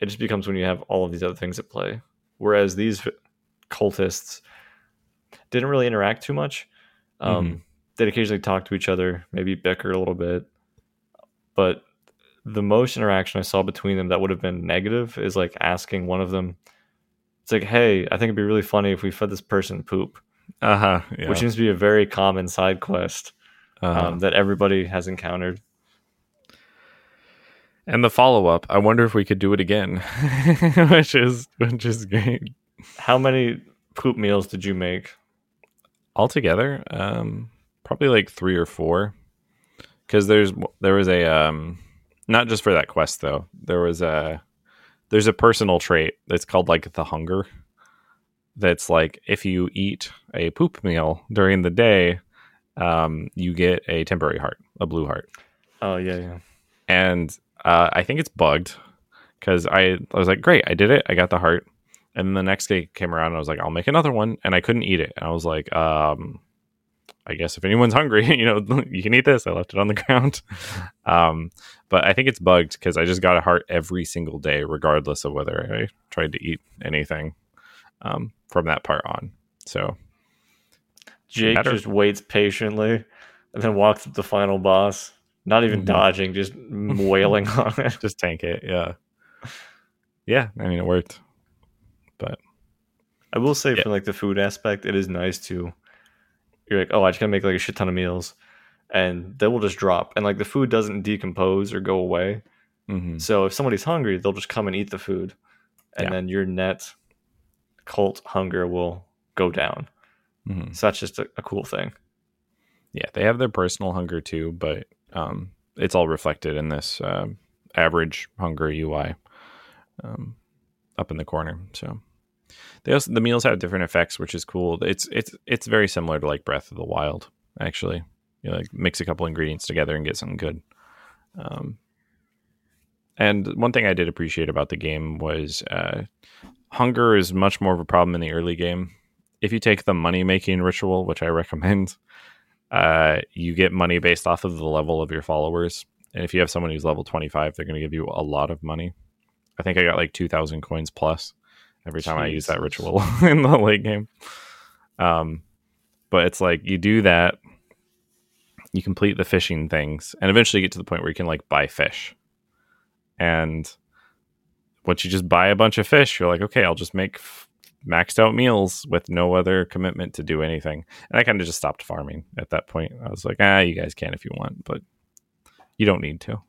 it just becomes when you have all of these other things at play. Whereas these cultists didn't really interact too much. Um, Mhm. They'd occasionally talk to each other, maybe bicker a little bit. But the most interaction I saw between them that would have been negative is like asking one of them, it's like, hey, I think it'd be really funny if we fed this person poop, uh huh. Yeah. which seems to be a very common side quest uh-huh. um, that everybody has encountered. and the follow up, I wonder if we could do it again, which is which is great. How many poop meals did you make? altogether um probably like three or four because there's there was a um not just for that quest though there was a there's a personal trait that's called like the hunger. That's like if you eat a poop meal during the day um you get a temporary heart a blue heart. Oh yeah, yeah. and uh, I think it's bugged because I, I was like, great, I did it, I got the heart, and then the next day came around, and I was like, I'll make another one, and I couldn't eat it, and I was like, um, I guess if anyone's hungry, you know, you can eat this. I left it on the ground, um, but I think it's bugged because I just got a heart every single day, regardless of whether I tried to eat anything um, from that part on. So Jake Matter- just waits patiently and then walks up the final boss, not even Mhm. dodging, just wailing on it. just tank it, yeah, yeah. I mean, it worked. But I will say Yeah. from like the food aspect, it is nice to you're like, oh, I just gotta make like a shit ton of meals, and they will just drop, and like the food doesn't decompose or go away. hmm So if somebody's hungry, they'll just come and eat the food, and Yeah. then your net cult hunger will go down. hmm So that's just a, a cool thing. yeah they have their personal hunger too but um, it's all reflected in this um, average hunger ui um, up in the corner so they also the meals have different effects which is cool. It's it's it's very similar to like breath of the wild actually. You like mix a couple ingredients together and get something good. Um, and one thing i did appreciate about the game was uh, hunger is much more of a problem in the early game. If you take the money making ritual which i recommend uh, you get money based off of the level of your followers. And if you have someone who's level 25, they're going to give you a lot of money. I think I got like 2,000 coins plus every time I use that ritual in the late game. Um, but it's like you do that, you complete the fishing things, and eventually you get to the point where you can like buy fish. And once you just buy a bunch of fish, you're like, okay, I'll just make f- maxed out meals with no other commitment to do anything. And I kind of just stopped farming at that point. I was like, ah, you guys can if you want, but you don't need to.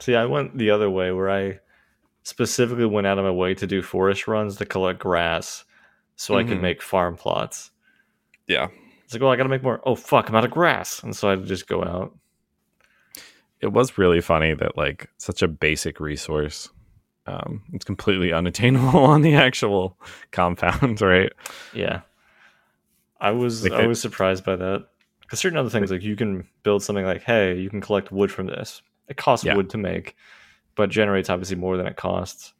See, I went the other way where I specifically went out of my way to do forest runs to collect grass so I could Mhm. make farm plots. Yeah. It's like, well, I gotta make more. Oh, fuck, I'm out of grass. And so I'd just go out. It was really funny that like such a basic resource. Um, it's completely unattainable on the actual compound, right? Yeah. I was Like I it- was surprised by that. Because certain other things, like you can build something like, hey, you can collect wood from this. It costs Yeah. wood to make, but generates obviously more than it costs.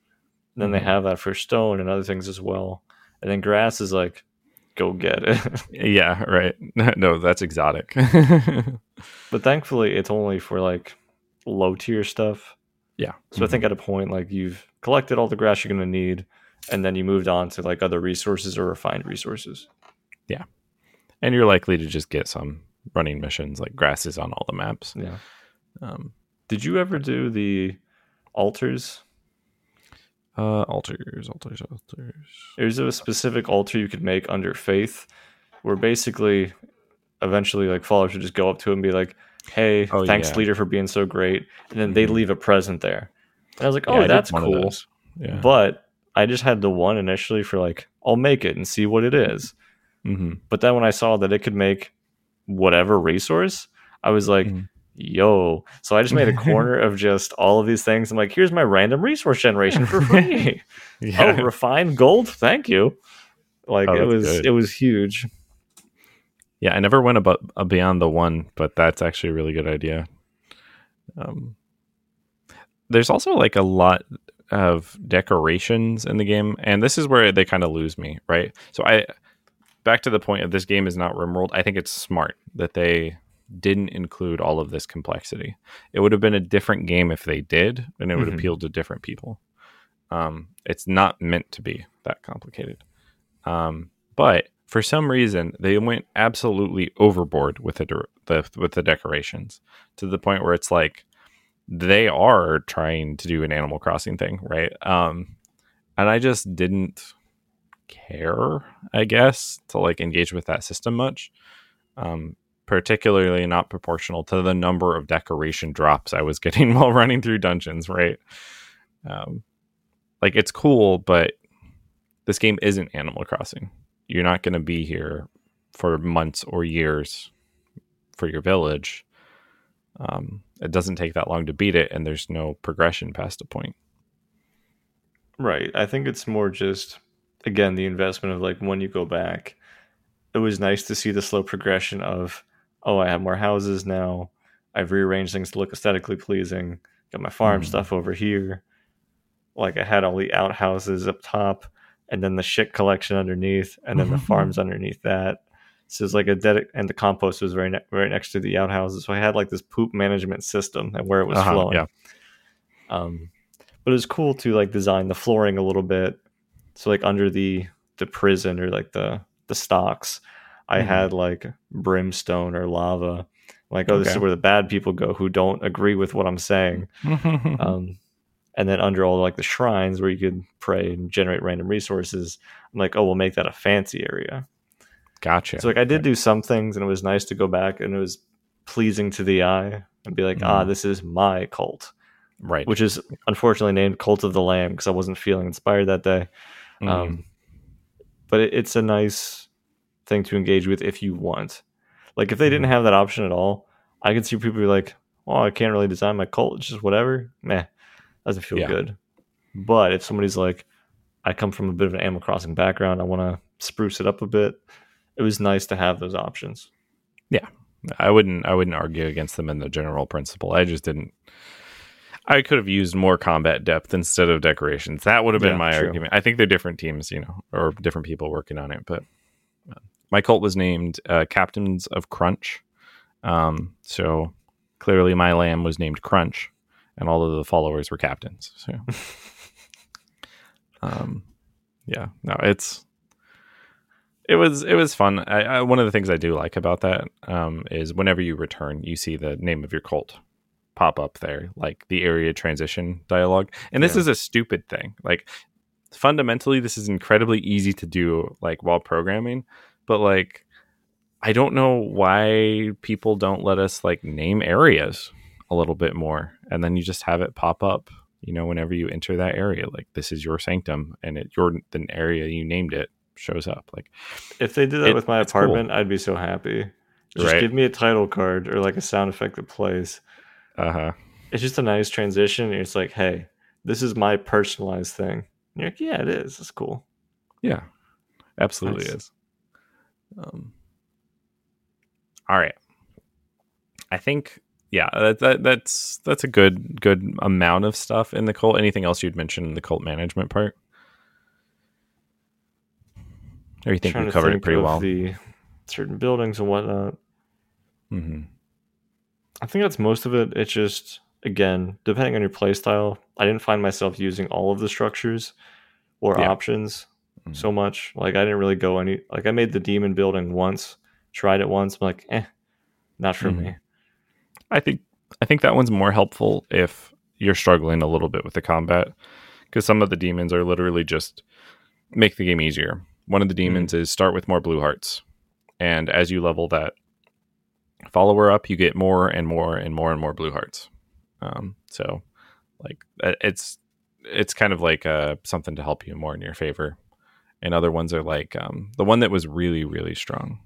And then Mhm. they have that for stone and other things as well. And then grass is like, go get it. Yeah, right. no, that's exotic. but thankfully, it's only for like low tier stuff. yeah. So I think at a point, like you've collected all the grass you're going to need, and then you moved on to like other resources or refined resources. Yeah. And you're likely to just get some running missions like grasses on all the maps. Yeah. Um, Did you ever do the altars? uh, altars, altars, altars. There's a specific altar you could make under faith, where basically, eventually, like followers would just go up to it and be like, "Hey, Oh, thanks, yeah. leader, for being so great," and then they'd Mhm. leave a present there. And I was like, "Oh, did that's cool." Yeah. But I just had the one initially for like, I'll make it and see what it is. hmm But then when I saw that it could make whatever resource, I was like, Mhm. Yo. So I just made a corner of just all of these things. I'm like, here's my random resource generation for free. Yeah. Oh, refined gold? Thank you. Like Oh, it was good. it was huge. Yeah, I never went about uh, beyond the one, but that's actually a really good idea. Um, there's also like a lot of decorations in the game, and this is where they kind of lose me, right? So I back to the point of this game is not RimWorld. I think it's smart that they didn't include all of this complexity. It would have been a different game if they did, and it would Mhm. appeal to different people. Um, it's not meant to be that complicated. Um, but for some reason, they went absolutely overboard with the, de- the with the decorations to the point where it's like they are trying to do an Animal Crossing thing, right? Um, and I just didn't care, I guess, to like engage with that system much. Um, particularly not proportional to the number of decoration drops I was getting while running through dungeons, right? Um, like it's cool, but this game isn't Animal Crossing. You're not going to be here for months or years for your village. Um, it doesn't take that long to beat it, and there's no progression past a point. Right. I think it's more just again the investment of like when you go back. It was nice to see the slow progression of oh, I have more houses now. I've rearranged things to look aesthetically pleasing. Got my farm Mhm. stuff over here. Like I had all the outhouses up top and then the shit collection underneath and then the farms underneath that. So it's like a dedic and the compost was very ne- right next to the outhouses. So I had like this poop management system and where it was Uh-huh, flowing. yeah. Um, but it was cool to like design the flooring a little bit. So like under the the prison or like the the stocks, I Mhm. had like brimstone or lava. Like, oh, this is where the bad people go who don't agree with what I'm saying. Um, and then under all like the shrines where you could pray and generate random resources, I'm like, oh, we'll make that a fancy area. gotcha. So like I did do some things, and it was nice to go back, and it was pleasing to the eye, and be like, ah, Mhm. this is my cult right. which is unfortunately named Cult of the Lamb because I wasn't feeling inspired that day. Mhm. Um, but it, it's a nice thing to engage with if you want. Like if they didn't mm-hmm. have that option at all, I could see people be like, "Oh, I can't really design my cult. It's just whatever." Meh, doesn't feel Yeah. good. But if somebody's like, "I come from a bit of an Animal Crossing background. I want to spruce it up a bit," it was nice to have those options. Yeah, I wouldn't I wouldn't argue against them in the general principle. I just didn't I could have used more combat depth instead of decorations. That would have been Yeah, my true. argument. I think they're different teams, you know, or different people working on it. But my cult was named uh, Captains of Crunch. Um, so clearly my lamb was named Crunch, and all of the followers were captains. So, um, yeah, no, it's it was it was fun. I, I, one of the things I do like about that um, is whenever you return, you see the name of your cult pop up there, like the area transition dialogue. And this Yeah. is a stupid thing. Like fundamentally, this is incredibly easy to do, like while programming. But like, I don't know why people don't let us like name areas a little bit more, and then you just have it pop up. You know, whenever you enter that area, like this is your sanctum, and it your the area you named it shows up. Like If they did that It- with my it's cool. apartment, I'd be so happy. Just Right. give me a title card or like a sound effect that plays. Uh huh. It's just a nice transition. It's like, hey, this is my personalized thing. And you're like, yeah, it is. It's cool. Yeah, absolutely is. Um, all right, I think yeah, that, that that's that's a good good amount of stuff in the cult. Anything else you'd mention in the cult management part? Or you think we covered it pretty well? The certain buildings and whatnot. Mm-hmm. I think that's most of it. It's just again, depending on your play style, I didn't find myself using all of the structures or Yeah. options Mhm. so much. Like I didn't really go any like I made the demon building once, tried it once, I'm like, eh, not for Mhm. me. I think I think that one's more helpful if you're struggling a little bit with the combat because some of the demons are literally just make the game easier. One of the demons is start with more blue hearts, and as you level that follower up, you get more and more and more and more blue hearts. Um, so, like uh, it's it's kind of like uh, something to help you more in your favor. And other ones are like um, the one that was really really strong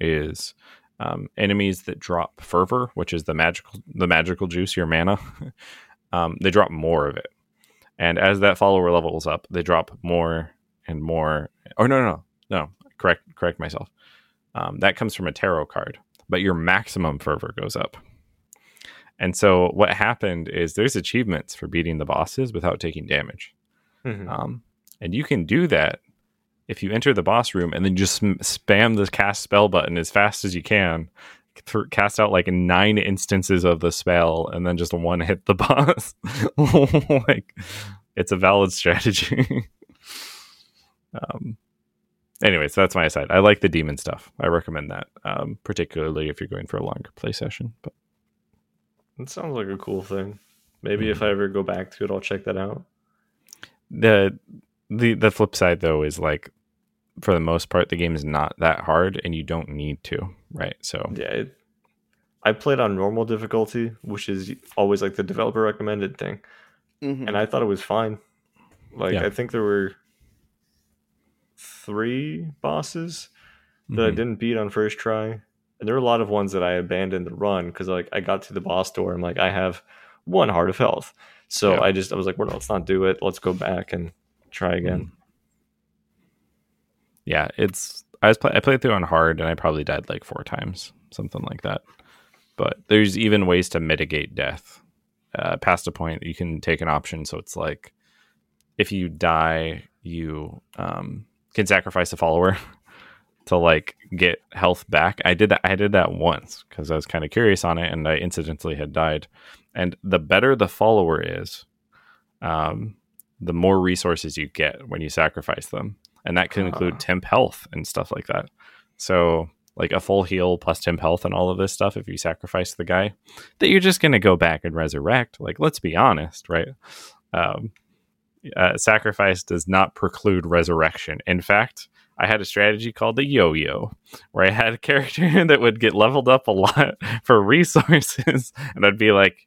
is um, enemies that drop fervor, which is the magical the magical juice, your mana. um, they drop more of it, and as that follower levels up, they drop more and more. Oh no no no no! Correct correct myself. Um, that comes from a tarot card, but your maximum fervor goes up. And so what happened is there's achievements for beating the bosses without taking damage. Mhm. Um, and you can do that if you enter the boss room and then just spam the cast spell button as fast as you can. Th- cast out like nine instances of the spell and then just one hit the boss. like it's a valid strategy. um, anyways, that's my side. I like the demon stuff. I recommend that, um, particularly if you're going for a longer play session. But It sounds like a cool thing. Maybe Mhm. if I ever go back to it, I'll check that out. the the the flip side though is like for the most part the game is not that hard and you don't need to right so Yeah, it, I played on normal difficulty, which is always like the developer recommended thing, and I thought it was fine. Like Yeah. I think there were three bosses that I Mhm. didn't beat on first try, and there were a lot of ones that I abandoned the run because like I got to the boss door, I'm like I have one heart of health, so Yeah. I just I was like, well, let's not do it. Let's go back and try again. yeah it's i was play, i played through on hard and i probably died like four times something like that. But there's even ways to mitigate death. Uh, past a point you can take an option so it's like if you die you um, can sacrifice a follower to like get health back. I did that i did that once because i was kind of curious on it and i incidentally had died. And the better the follower is um, the more resources you get when you sacrifice them. And that can include Ah. temp health and stuff like that. So like a full heal plus temp health and all of this stuff if you sacrifice the guy that you're just going to go back and resurrect. Like let's be honest right? Um, uh, sacrifice does not preclude resurrection. In fact I had a strategy called the yo-yo, where I had a character that would get leveled up a lot for resources, and I'd be like,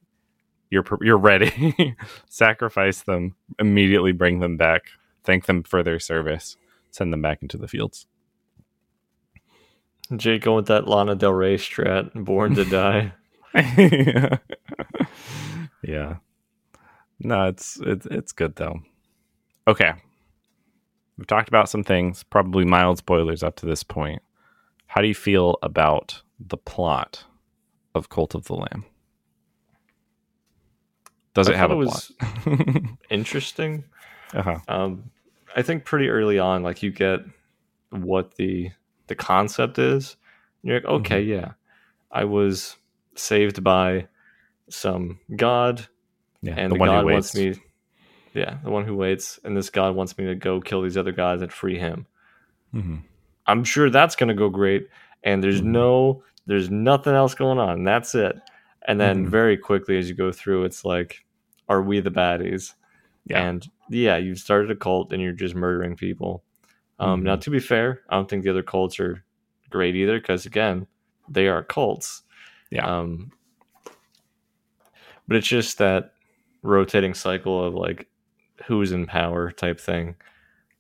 "You're you're ready. Sacrifice them immediately. Bring them back. Thank them for their service. Send them back into the fields." Jake going with that Lana Del Rey strat, born to die. yeah. yeah. No, it's it's it's good though. Okay. We've talked about some things, probably mild spoilers up to this point. How do you feel about the plot of Cult of the Lamb? Does I it have a plot? was interesting. uh-huh. Um, I think pretty early on, like you get what the the concept is. You're like, okay, yeah, I was saved by some god, Yeah, and the the, one who god waits. wants me. Yeah, the one who waits, and this god wants me to go kill these other guys and free him. Mhm. I'm sure that's going to go great. And there's Mhm. no, there's nothing else going on. That's it. And then Mhm. very quickly as you go through, it's like, are we the baddies? Yeah. And yeah, you've started a cult and you're just murdering people. Um, Now, Mhm. to be fair, I don't think the other cults are great either because, again, they are cults. Yeah. Um, but it's just that rotating cycle of like who's in power type thing.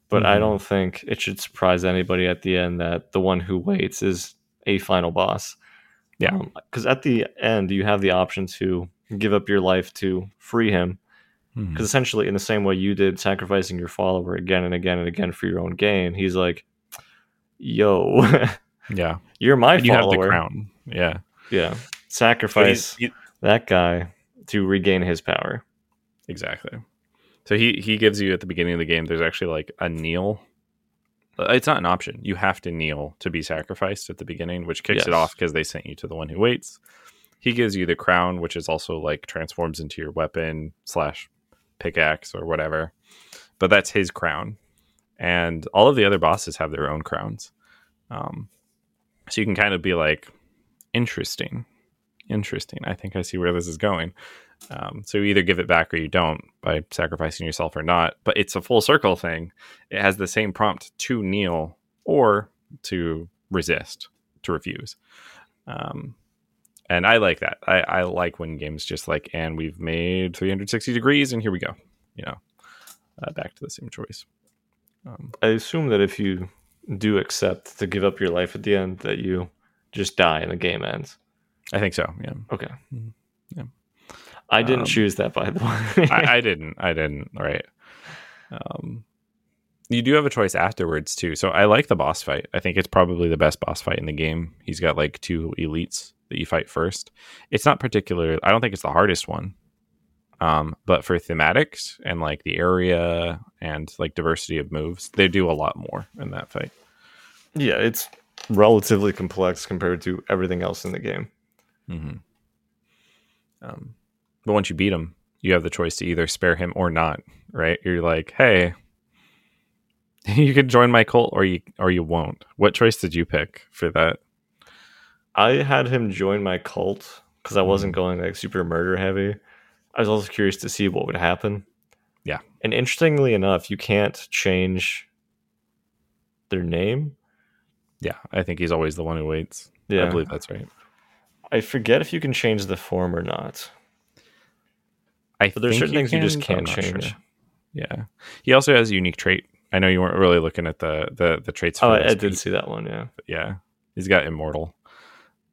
But I Mhm. don't think it should surprise anybody at the end that the one who waits is a final boss. Yeah. Because at the end, you have the option to give up your life to free him. Because essentially, in the same way you did, sacrificing your follower again and again and again for your own gain, he's like, "Yo, yeah. you're my You have follower. the crown. Yeah. Yeah, sacrifice that guy to regain his power. Exactly. So he he gives you at the beginning of the game. There's actually like a kneel. Uh, It's not an option. You have to kneel to be sacrificed at the beginning, which kicks it off because they sent you to the one who waits. He gives you the crown, which is also like transforms into your weapon slash pickaxe or whatever. But that's his crown, and all of the other bosses have their own crowns. Um, so you can kind of be like, interesting, interesting. I think I see where this is going. Um, so you either give it back or you don't by sacrificing yourself or not. But it's a full circle thing. It has the same prompt to kneel or to resist, to refuse. Um, and I like that. I, I like when games just like, and we've made 360 degrees, and here we go. You know, uh, back to the same choice. Um, I assume that if you do accept to give up your life at the end, that you just die and the game ends. I think so. Yeah, Okay. Mhm. Yeah. I didn't Um, choose that, by the way. I, I didn't. I didn't. Right. Um, you do have a choice afterwards too. So I like the boss fight. I think it's probably the best boss fight in the game. He's got like two elites that you fight first. It's not particular. I don't think it's the hardest one. Um, but for thematics and like the area and like diversity of moves, they do a lot more in that fight. yeah, it's relatively complex compared to everything else in the game. Mm-hmm. Um, but once you beat him, you have the choice to either spare him or not. Right? You're like, hey, you can join my cult, or you or you won't. What choice did you pick for that? I had him join my cult because I wasn't Mhm. going like super murder heavy. I was also curious to see what would happen. Yeah. And interestingly enough, you can't change their name. Yeah, I think he's always the one who waits. Yeah. I believe that's right. I forget if you can change the form or not. I But there's certain things you just can't change. sure. Yeah, he also has a unique trait. I know you weren't really looking at the the the traits. For Oh, I, I did see that one. Yeah. yeah, he's got immortal,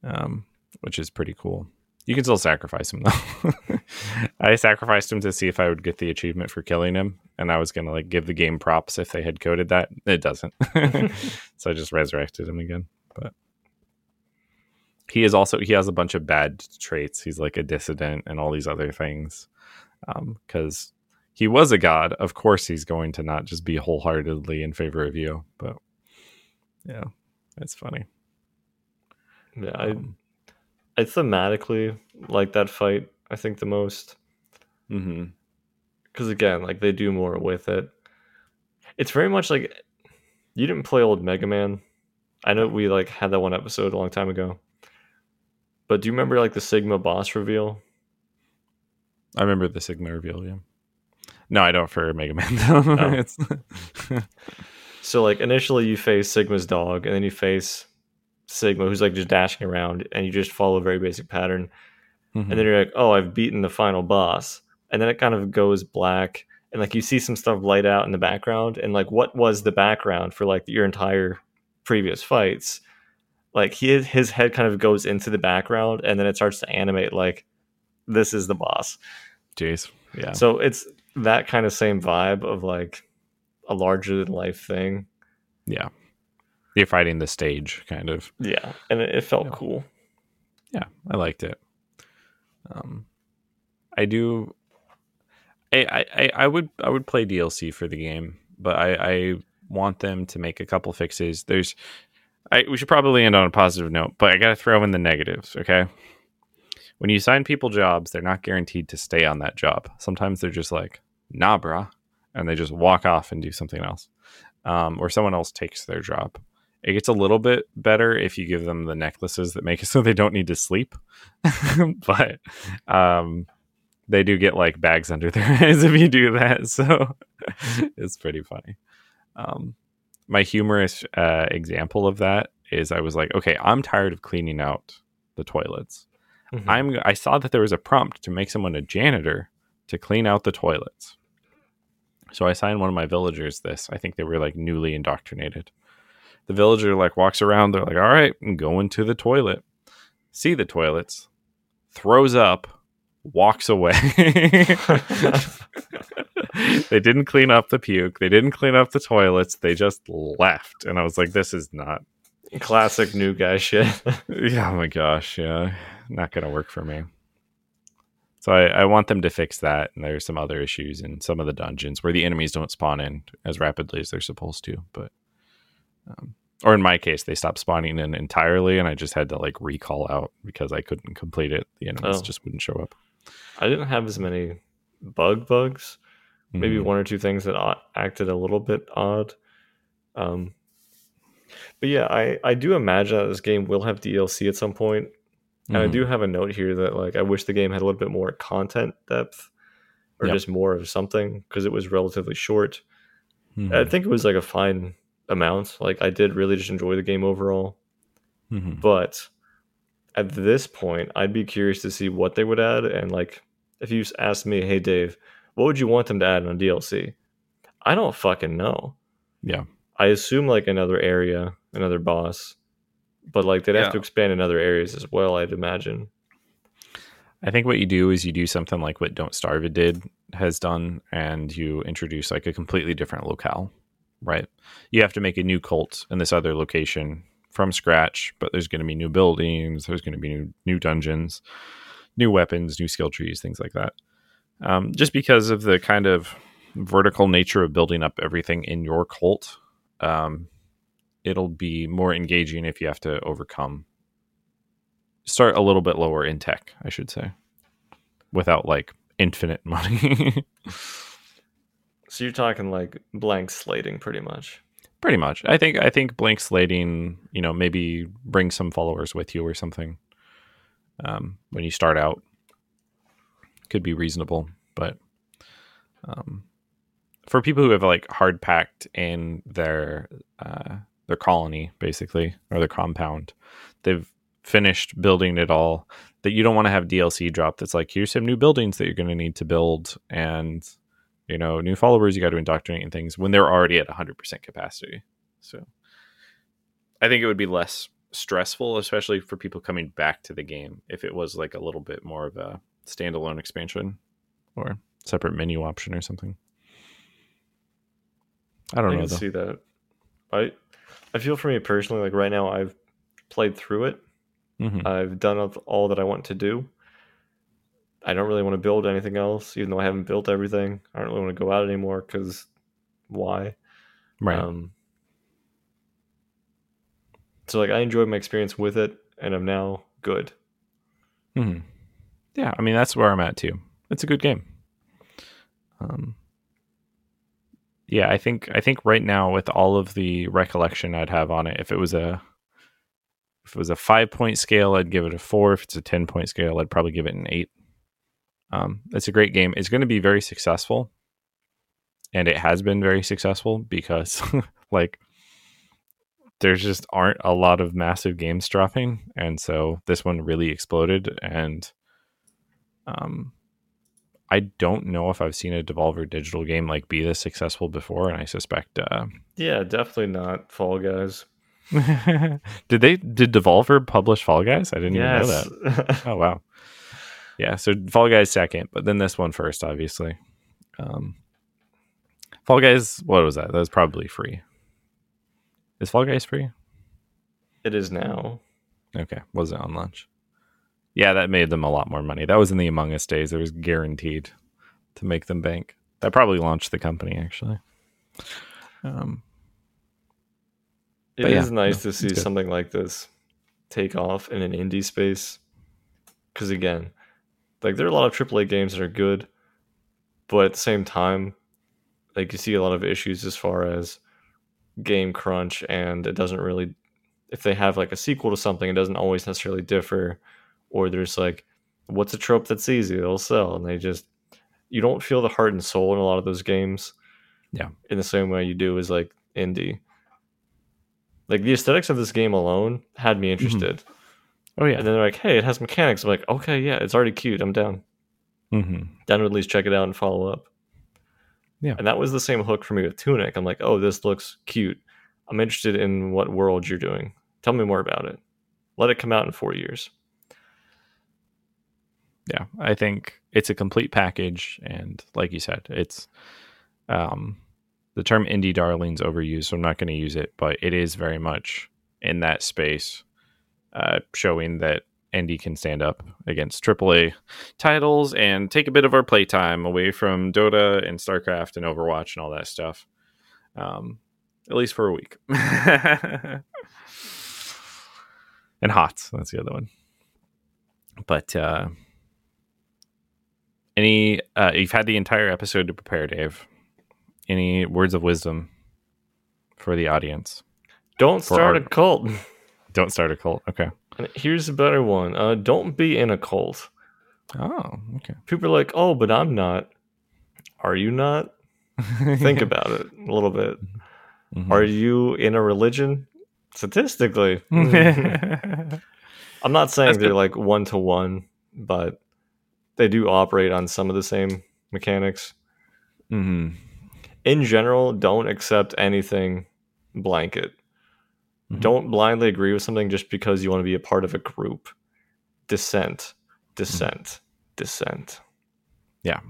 um, which is pretty cool. You can still sacrifice him though. I sacrificed him to see if I would get the achievement for killing him, and I was gonna like give the game props if they had coded that. It doesn't, so I just resurrected him again. But he is also he has a bunch of bad traits. He's like a dissident and all these other things, because he was a god. Of course, he's going to not just be wholeheartedly in favor of you. But yeah, it's funny. Yeah. I, Um, I thematically like that fight. I think the most Mm-hmm. because again, like they do more with it. It's very much like you didn't play old Mega Man. I know we like had that one episode a long time ago. But do you remember like the Sigma boss reveal? I remember the Sigma reveal. Yeah. No, I don't for Mega Man though. Oh. It's- So like initially you face Sigma's dog, and then you face Sigma, who's like just dashing around, and you just follow a very basic pattern. Mhm. And then you're like, oh, I've beaten the final boss. And then it kind of goes black, and like you see some stuff light out in the background, and like what was the background for like your entire previous fights? Like he his head kind of goes into the background, and then it starts to animate like this is the boss. Jeez. Yeah. So it's that kind of same vibe of like a larger than life thing. yeah. You're fighting the stage, kind of. Yeah, and it, it felt Yeah. cool. yeah i liked it um i do I, I i would i would play dlc for the game but i i want them to make a couple fixes there's i we should probably end on a positive note but i gotta throw in the negatives okay when you sign people jobs they're not guaranteed to stay on that job sometimes they're just like nah brah and they just walk off and do something else um, or someone else takes their job It gets a little bit better if you give them the necklaces that make it so they don't need to sleep. but um, they do get like bags under their eyes if you do that. So it's pretty funny. Um, my humorous uh, example of that is I was like, okay, I'm tired of cleaning out the toilets. Mhm. I'm I saw that there was a prompt to make someone a janitor to clean out the toilets. So I assigned one of my villagers this. I think they were like newly indoctrinated. The villager like walks around, they're like, all right, I'm going to the toilet. See the toilets, throws up, walks away. they didn't clean up the puke. They didn't clean up the toilets. They just left. And I was like, this is not Classic new guy shit. yeah, oh my gosh, yeah, not gonna work for me. So I, I want them to fix that, and there's some other issues in some of the dungeons where the enemies don't spawn in as rapidly as they're supposed to. But, um, or in my case, they stopped spawning in entirely, and I just had to like recall out because I couldn't complete it. The enemies Oh. just wouldn't show up. I didn't have as many bug bugs. Maybe Mhm. one or two things that acted a little bit odd. Um, but yeah, I, I do imagine that this game will have DLC at some point. And I Mhm. do have a note here that like I wish the game had a little bit more content depth or Yep. just more of something because it was relatively short. Mhm. I think it was like a fine amount. Like I did really just enjoy the game overall. Mhm. But at this point, I'd be curious to see what they would add. And like, if you s- asked me, hey Dave, what would you want them to add on DLC? I don't fucking know. Yeah. I assume like another area, another boss, but like they'd Yeah. have to expand in other areas as well. I'd imagine. I think what you do is you do something like what Don't Starve It did has done, and you introduce like a completely different locale, right? You have to make a new cult in this other location from scratch, but there's going to be new buildings, there's going to be new, new dungeons, new weapons, new skill trees, things like that. Um, just because of the kind of vertical nature of building up everything in your cult, um, it'll be more engaging if you have to overcome start a little bit lower in tech, I should say, without like infinite money. So you're talking like blank slating, pretty much. Pretty much. I think I think blank slating, you know, maybe bring some followers with you or something. Um, when you start out, could be reasonable, but um, for people who have like hard packed in their uh, their colony, basically, or their compound, they've finished building it all. That you don't want to have DLC drop. That's like here's some new buildings that you're going to need to build, and you know, new followers you got to indoctrinate and things when they're already at 100% capacity. So I think it would be less stressful, especially for people coming back to the game, if it was like a little bit more of a standalone expansion or separate menu option or something. I I don't can know though. see that. I I feel for me personally, like right now, I've played through it. Mhm. I've done all that I want to do. I don't really want to build anything else, even though I haven't built everything. I don't really want to go out anymore because why? right. Um, so like I enjoyed my experience with it, and I'm now good. hmm Yeah, I mean that's where I'm at too. It's a good game. Um, yeah, I think I think right now with all of the recollection I'd have on it, if it was a if it was a five point scale, I'd give it a four. If it's a ten point scale, I'd probably give it an eight. Um, it's a great game. It's going to be very successful, and it has been very successful because like there's just aren't a lot of massive games dropping, and so this one really exploded. And um, I don't know if I've seen a Devolver Digital game like be this successful before, and I suspect. Uh, Yeah, definitely not Fall Guys. did they did Devolver publish Fall Guys? I didn't even know that. Oh wow. Yeah, so Fall Guys second, but then this one first, obviously. Um, Fall Guys, what was that? That was probably free. Is Fall Guys free? it is now. Okay, was it on launch? Yeah, that made them a lot more money. That was in the Among Us days. It was guaranteed to make them bank. That probably launched the company, actually. Um, It is yeah, nice no, to see something like this take off in an indie space. Because again, like there are a lot of AAA games that are good, but at the same time, like you see a lot of issues as far as game crunch and it doesn't really if they have like a sequel to something it doesn't always necessarily differ. Or there's like what's a trope that's easy? It'll sell and they just you don't feel the heart and soul in a lot of those games. Yeah. in the same way you do as like indie. Like the aesthetics of this game alone had me mm-hmm. interested Oh yeah. and then they're like hey it has mechanics. I'm like okay yeah it's already cute i'm down. Hmm down to at least check it out and follow up. Yeah. and that was the same hook for me with tunic. I'm like oh this looks cute. I'm interested in what world you're doing. Tell me more about it. Let it come out in four years. Yeah i think it's a complete package and like you said it's um the term indie darlings overused so i'm not going to use it but it is very much in that space uh showing that indie can stand up against aaa titles and take a bit of our playtime away from dota and starcraft and overwatch and all that stuff um at least for a week. And hots that's the other one. But uh any uh you've had the entire episode to prepare dave. Any words of wisdom for the audience? Don't For start our- a cult don't start a cult okay And here's a better one uh, don't be in a cult oh okay people are like oh but i'm not are you not think about it a little bit Mhm. are you in a religion statistically I'm not saying That's they're good. like one to one, but they do operate on some of the same mechanics. Mhm. In general, don't accept anything blanket. Mhm. Don't blindly agree with something just because you want to be a part of a group. Dissent, dissent, dissent. Yeah.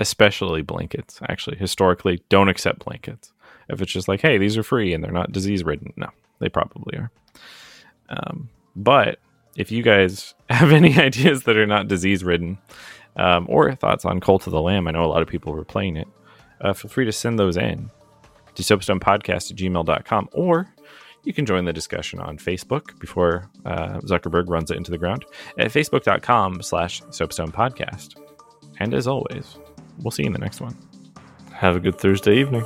Especially blankets actually historically don't accept blankets if it's just like hey these are free and they're not disease ridden no they probably are um, but if you guys have any ideas that are not disease ridden um, or thoughts on cult of the lamb i know a lot of people were playing it uh, feel free to send those in to soapstonepodcast at gmail.com or you can join the discussion on facebook before uh, zuckerberg runs it into the ground at facebook.com slash soapstone podcast and as always we'll see you in the next one Have a good Thursday evening.